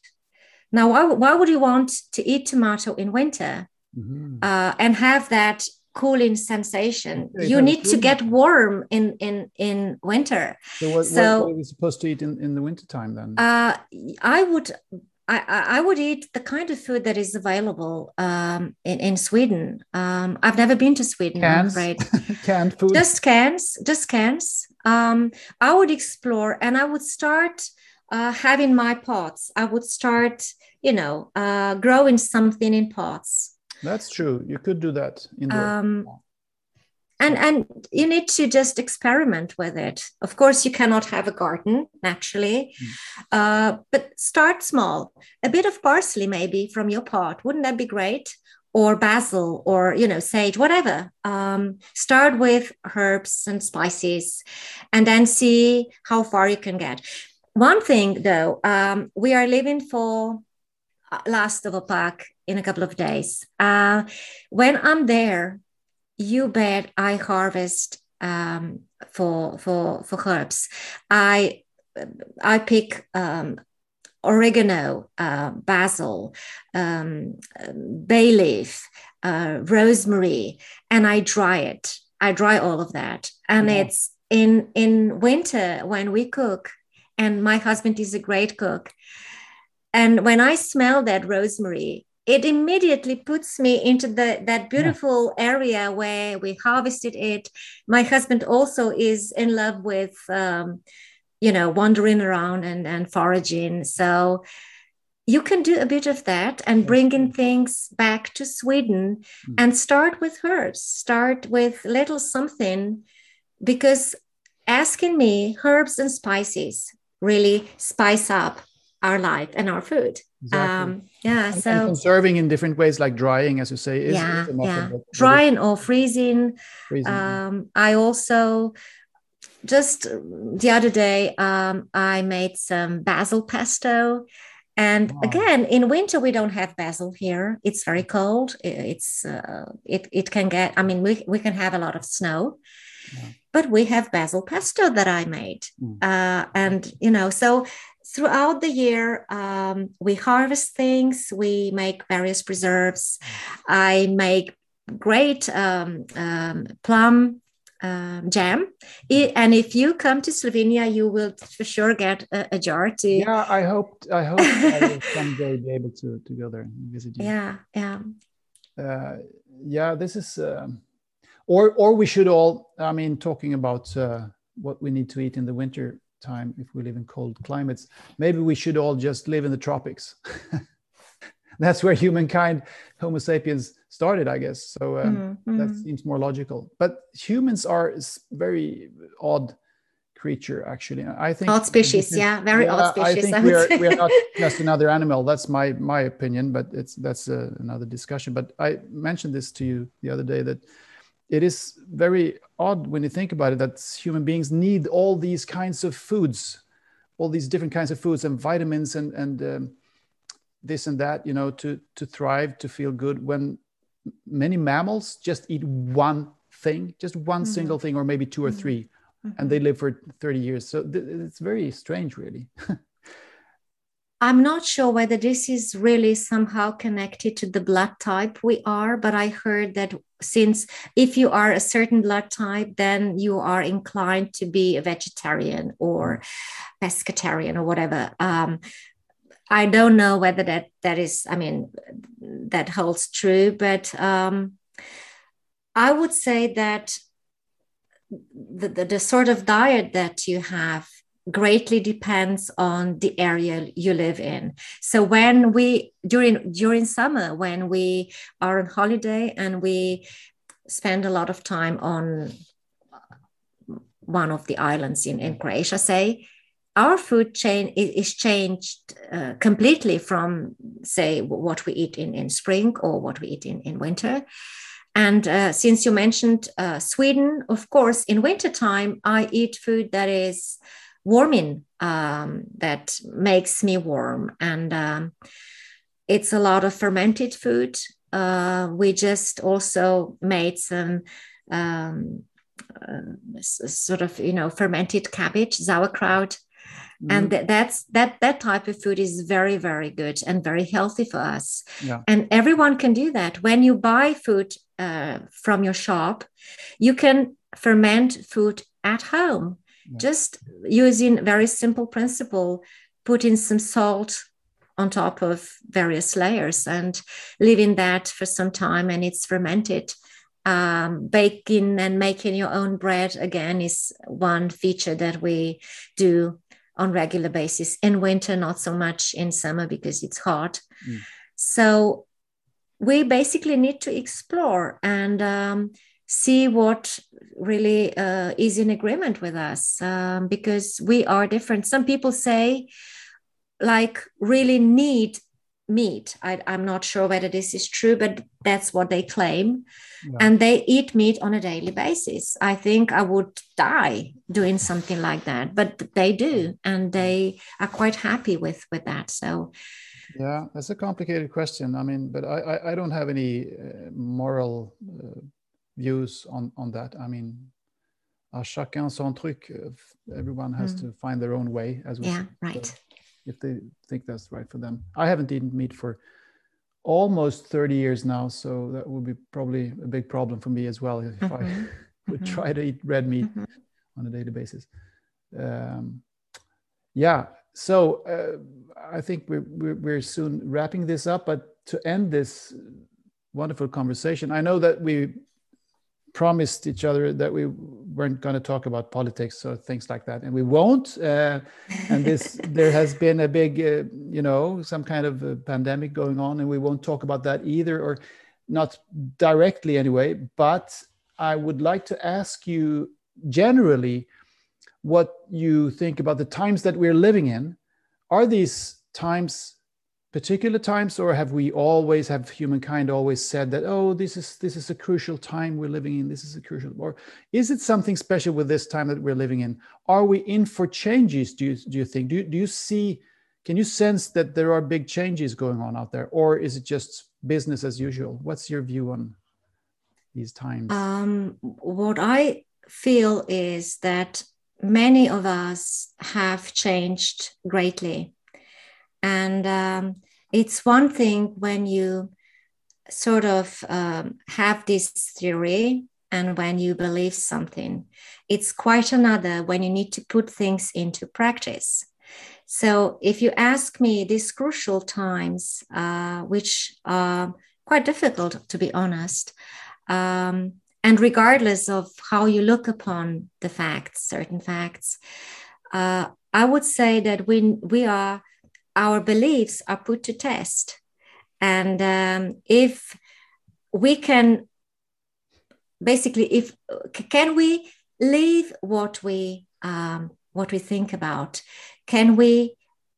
Now, why, why would you want to eat tomato in winter mm-hmm. uh, and have that cooling sensation? Okay, you need to get warm in in in winter. So, what, so, what are we supposed to eat in in the winter time then? Uh, I would I, I would eat the kind of food that is available um, in, in Sweden. Um, I've never been to Sweden, cans. I'm. Canned food. Just cans, just cans. Um, I would explore and I would start uh, having my pots. I would start, you know, uh, growing something in pots. That's true. You could do that. In the, um, and and you need to just experiment with it. Of course you cannot have a garden naturally. Mm. uh, but start small. A bit of parsley maybe from your pot. Wouldn't that be great? Or basil or you know sage whatever. Um, start with herbs and spices and then see how far you can get. One thing though um, we are leaving for uh, last of a pack in a couple of days. Uh, when i'm there you bet I harvest um, for for for herbs. I I pick um, oregano, uh, basil, um, bay leaf, uh, rosemary, and I dry it. I dry all of that, and yeah. it's in in winter when we cook. And my husband is a great cook. And when I smell that rosemary, it immediately puts me into the that beautiful yeah. area where we harvested it my husband also is in love with um, you know wandering around and and foraging so you can do a bit of that and bring in things back to sweden mm. and start with herbs start with little something because asking me herbs and spices really spice up our life and our food exactly. um, yeah and, so and conserving in different ways like drying as you say is, yeah, is yeah. drying or freezing, freezing. Um, i also just the other day um, i made some basil pesto and wow. again in winter we don't have basil here it's very cold it's uh, it, it can get i mean we, we can have a lot of snow yeah. but we have basil pesto that I made. Mm. Uh, and, you know, so throughout the year, um, we harvest things, we make various preserves. I make great um, um, plum um, jam. It, and if you come to Slovenia, you will for sure get a, a jar to. Yeah, I hope I hope I will someday be able to to go there and visit you. Yeah, yeah. Uh, yeah, this is, uh, or or we should all. I mean, talking about uh, what we need to eat in the winter time if we live in cold climates. Maybe we should all just live in the tropics. That's where humankind, Homo sapiens, started, I guess. So um, mm-hmm. that seems more logical. But humans are very odd creature, actually. I think odd species, yeah, very yeah, odd species. I think I we are we are not just another animal. That's my my opinion, but it's that's uh, another discussion. But I mentioned this to you the other day that it is very odd when you think about it that human beings need all these kinds of foods, all these different kinds of foods and vitamins and and um, this and that, you know, to to thrive, to feel good. When many mammals just eat one thing, just one mm-hmm. single thing, or maybe two or mm-hmm. 3 mm-hmm. and they live for thirty years. So th- it's very strange, really. I'm not sure whether this is really somehow connected to the blood type we are, but I heard that since if you are a certain blood type, then you are inclined to be a vegetarian or pescatarian or whatever. Um, I don't know whether that that is, I mean, that holds true, but um, I would say that the, the, the sort of diet that you have greatly depends on the area you live in. So when we during during summer when we are on holiday and we spend a lot of time on one of the islands in, in croatia say our food chain is changed uh, completely from say what we eat in, in spring or what we eat in, in winter. And uh, since you mentioned uh, sweden of course in wintertime i eat food that is warming um, that makes me warm. And um, it's a lot of fermented food. Uh, we just also made some um, uh, sort of, you know, fermented cabbage, sauerkraut. Mm. And th- that's that that type of food is very very good and very healthy for us. Yeah. And everyone can do that. When you buy food uh, from your shop, you can ferment food at home just using very simple principle putting some salt on top of various layers and leaving that for some time and it's fermented. Um, baking and making your own bread again is one feature that we do on regular basis. In winter not so much in summer because it's hot. Mm. so we basically need to explore and um, see what really uh, is in agreement with us um, because we are different. Some people say, like, really need meat. I, am not sure whether this is true, but that's what they claim. Yeah. And they eat meat on a daily basis. I think I would die doing something like that, but they do, and they are quite happy with with that. So. Yeah, that's a complicated question. I mean, but I, I, I don't have any uh, moral uh, views on on that. I mean, chacun son truc. Everyone has mm. to find their own way, as we yeah, right. So if they think that's right for them. I haven't eaten meat for almost 30 years now, so that would be probably a big problem for me as well if mm-hmm. I would mm-hmm. try to eat red meat mm-hmm. on a daily basis. Um, yeah, so uh, I think we're, we're, we're soon wrapping this up, but to end this wonderful conversation, I know that we promised each other that we weren't going to talk about politics or things like that, and we won't. Uh, and this, there has been a big, uh, you know, some kind of pandemic going on, and we won't talk about that either, or not directly anyway. But I would like to ask you generally what you think about the times that we're living in. Are these times particular times or have we always have humankind always said that oh this is this is a crucial time we're living in this is a crucial or is it something special with this time that we're living in? Are we in for changes do you do you think? Do you, do you see can you sense that there are big changes going on out there or is it just business as usual? What's your view on these times? Um, what i feel is that many of us have changed greatly. And um, it's one thing when you sort of um, have this theory and when you believe something. It's quite another when you need to put things into practice. So, if you ask me these crucial times, uh, which are quite difficult to be honest, um, and regardless of how you look upon the facts, certain facts, uh, I would say that we we are our beliefs are put to test, and um, if we can basically if can we live what we um, what we think about? Can we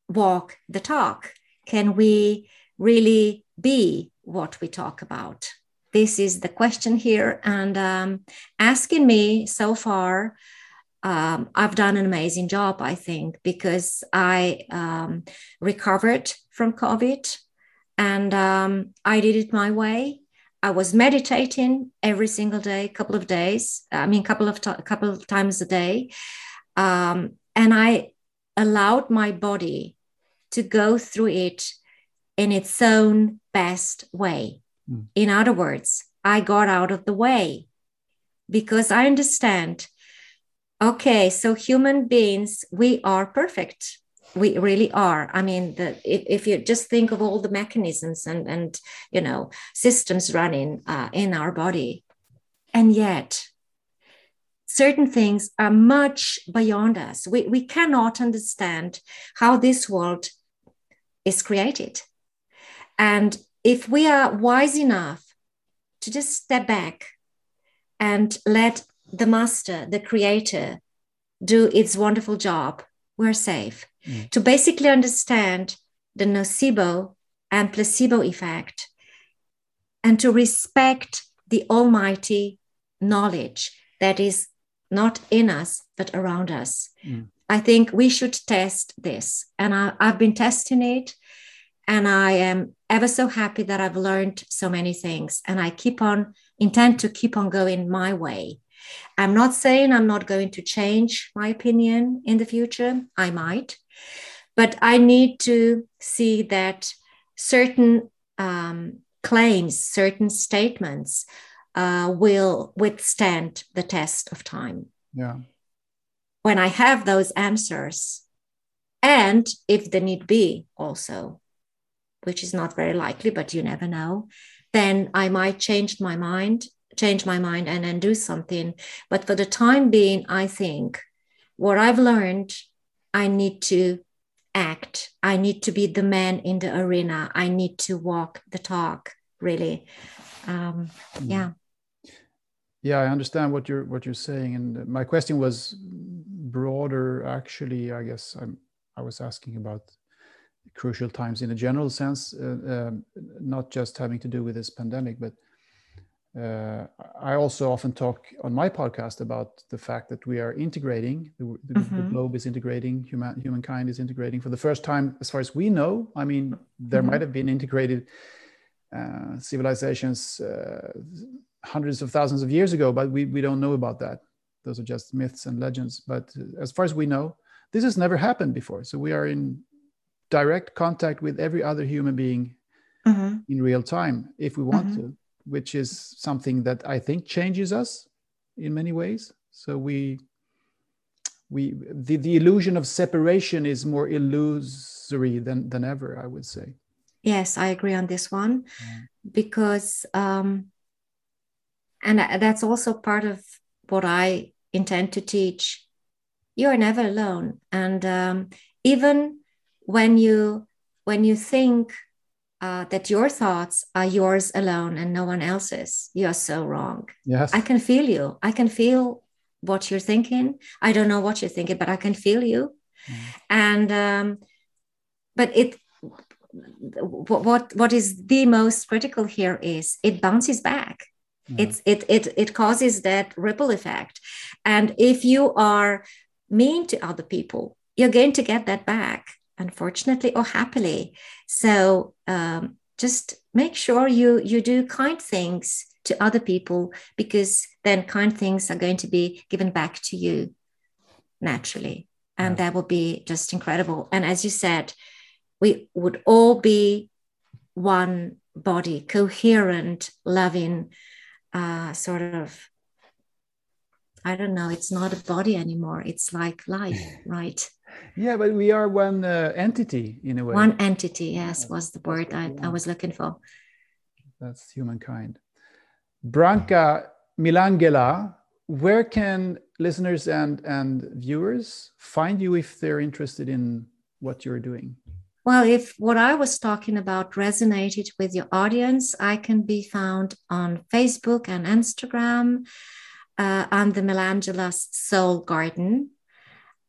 walk the talk? Can we really be what we talk about? This is the question here. And um, asking me so far um, i've done an amazing job i think because i um, recovered from covid and um, i did it my way I was meditating every single day, a couple of days. I mean, couple of a couple of times a day, um, and I allowed my body to go through it in its own best way. Mm. In other words, I got out of the way because I understand. Okay, so human beings, we are perfect. We really are. I mean the, if, if you just think of all the mechanisms and and you know systems running uh, in our body. And yet certain things are much beyond us. We, we cannot understand how this world is created. And if we are wise enough to just step back and let the master the creator do its wonderful job. We're safe. Mm. to basically understand the nocebo and placebo effect and to respect the almighty knowledge that is not in us but around us. Mm. i think we should test this. And I, i've been testing it and i am ever so happy that i've learned so many things. And i keep on intend to keep on going my way i'm not saying i'm not going to change my opinion in the future i might but I need to see that certain um, claims, certain statements uh, will withstand the test of time. Yeah. When I have those answers, and if the need be also, which is not very likely, but you never know, then I might change my mind, change my mind and then do something. But for the time being, I think what I've learned, I need to act. I need to be the man in the arena. I need to walk the talk. Really, um, mm. yeah. Yeah, I understand what you're what you're saying, and my question was broader. Actually, I guess I'm, I was asking about crucial times in a general sense, uh, um, not just having to do with this pandemic, but uh, I also often talk on my podcast about the fact that we are integrating, the, the, mm-hmm. the, globe is integrating, human, humankind is integrating for the first time, as far as we know. I mean, there mm-hmm. might have been integrated uh, civilizations uh, hundreds of thousands of years ago, but we, we don't know about that. Those are just myths and legends. But uh, as far as we know, this has never happened before. So we are in direct contact with every other human being mm-hmm. in real time if we want mm-hmm. to which is something that I think changes us in many ways. So we we the, the illusion of separation is more illusory than than ever, I would say. Yes, I agree on this one because um, and that's also part of what I intend to teach. You are never alone, and um, even when you when you think uh, that your thoughts are yours alone and no one else's. You are so wrong. Yes. I can feel you. I can feel what you're thinking. I don't know what you're thinking, but I can feel you. Mm. And um, but it what what, what is the most critical here is it bounces back. Mm. It's it it it causes that ripple effect. And if you are mean to other people, you're going to get that back unfortunately or happily. So um, just make sure you you do kind things to other people because then kind things are going to be given back to you naturally. And that will be just incredible. And as you said, we would all be one body, coherent, loving, uh, sort of. I don't know. It's not a body anymore. It's like life, right? Yeah, but we are one uh, entity in a way. One entity, yes, was the word I, I was looking for. That's humankind. Branka Milangela, where can listeners and, and viewers find you if they're interested in what you're doing? Well, if what I was talking about resonated with your audience, I can be found on Facebook and Instagram uh, on the Milangela's Soul Garden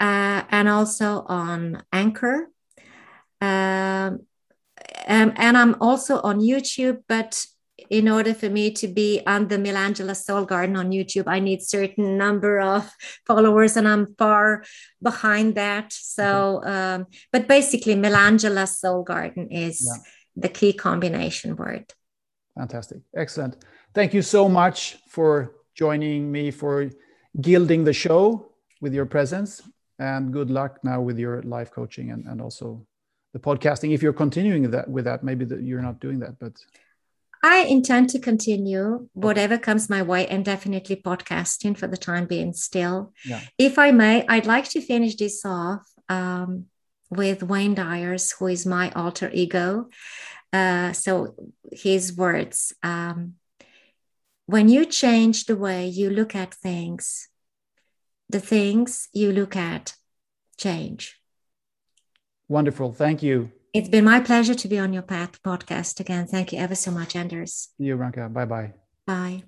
uh, and also on Anchor. Um, and, and I'm also on YouTube, but in order for me to be on the Milangela Soul Garden on YouTube, I need certain number of followers, and I'm far behind that. So, um, but basically, Milangela Soul Garden is yeah. the key combination word. Fantastic, excellent. Thank you so much for joining me for gilding the show with your presence, and good luck now with your life coaching and, and also the podcasting. If you're continuing that with that, maybe that you're not doing that, but I intend to continue whatever comes my way and definitely podcasting for the time being still. Yeah. If I may, I'd like to finish this off um, with Wayne Dyer's, who is my alter ego. Uh, so his words um, When you change the way you look at things, the things you look at change. Wonderful. Thank you. It's been my pleasure to be on your path podcast again. Thank you ever so much, Anders. You, Ranka. Bye-bye. Bye.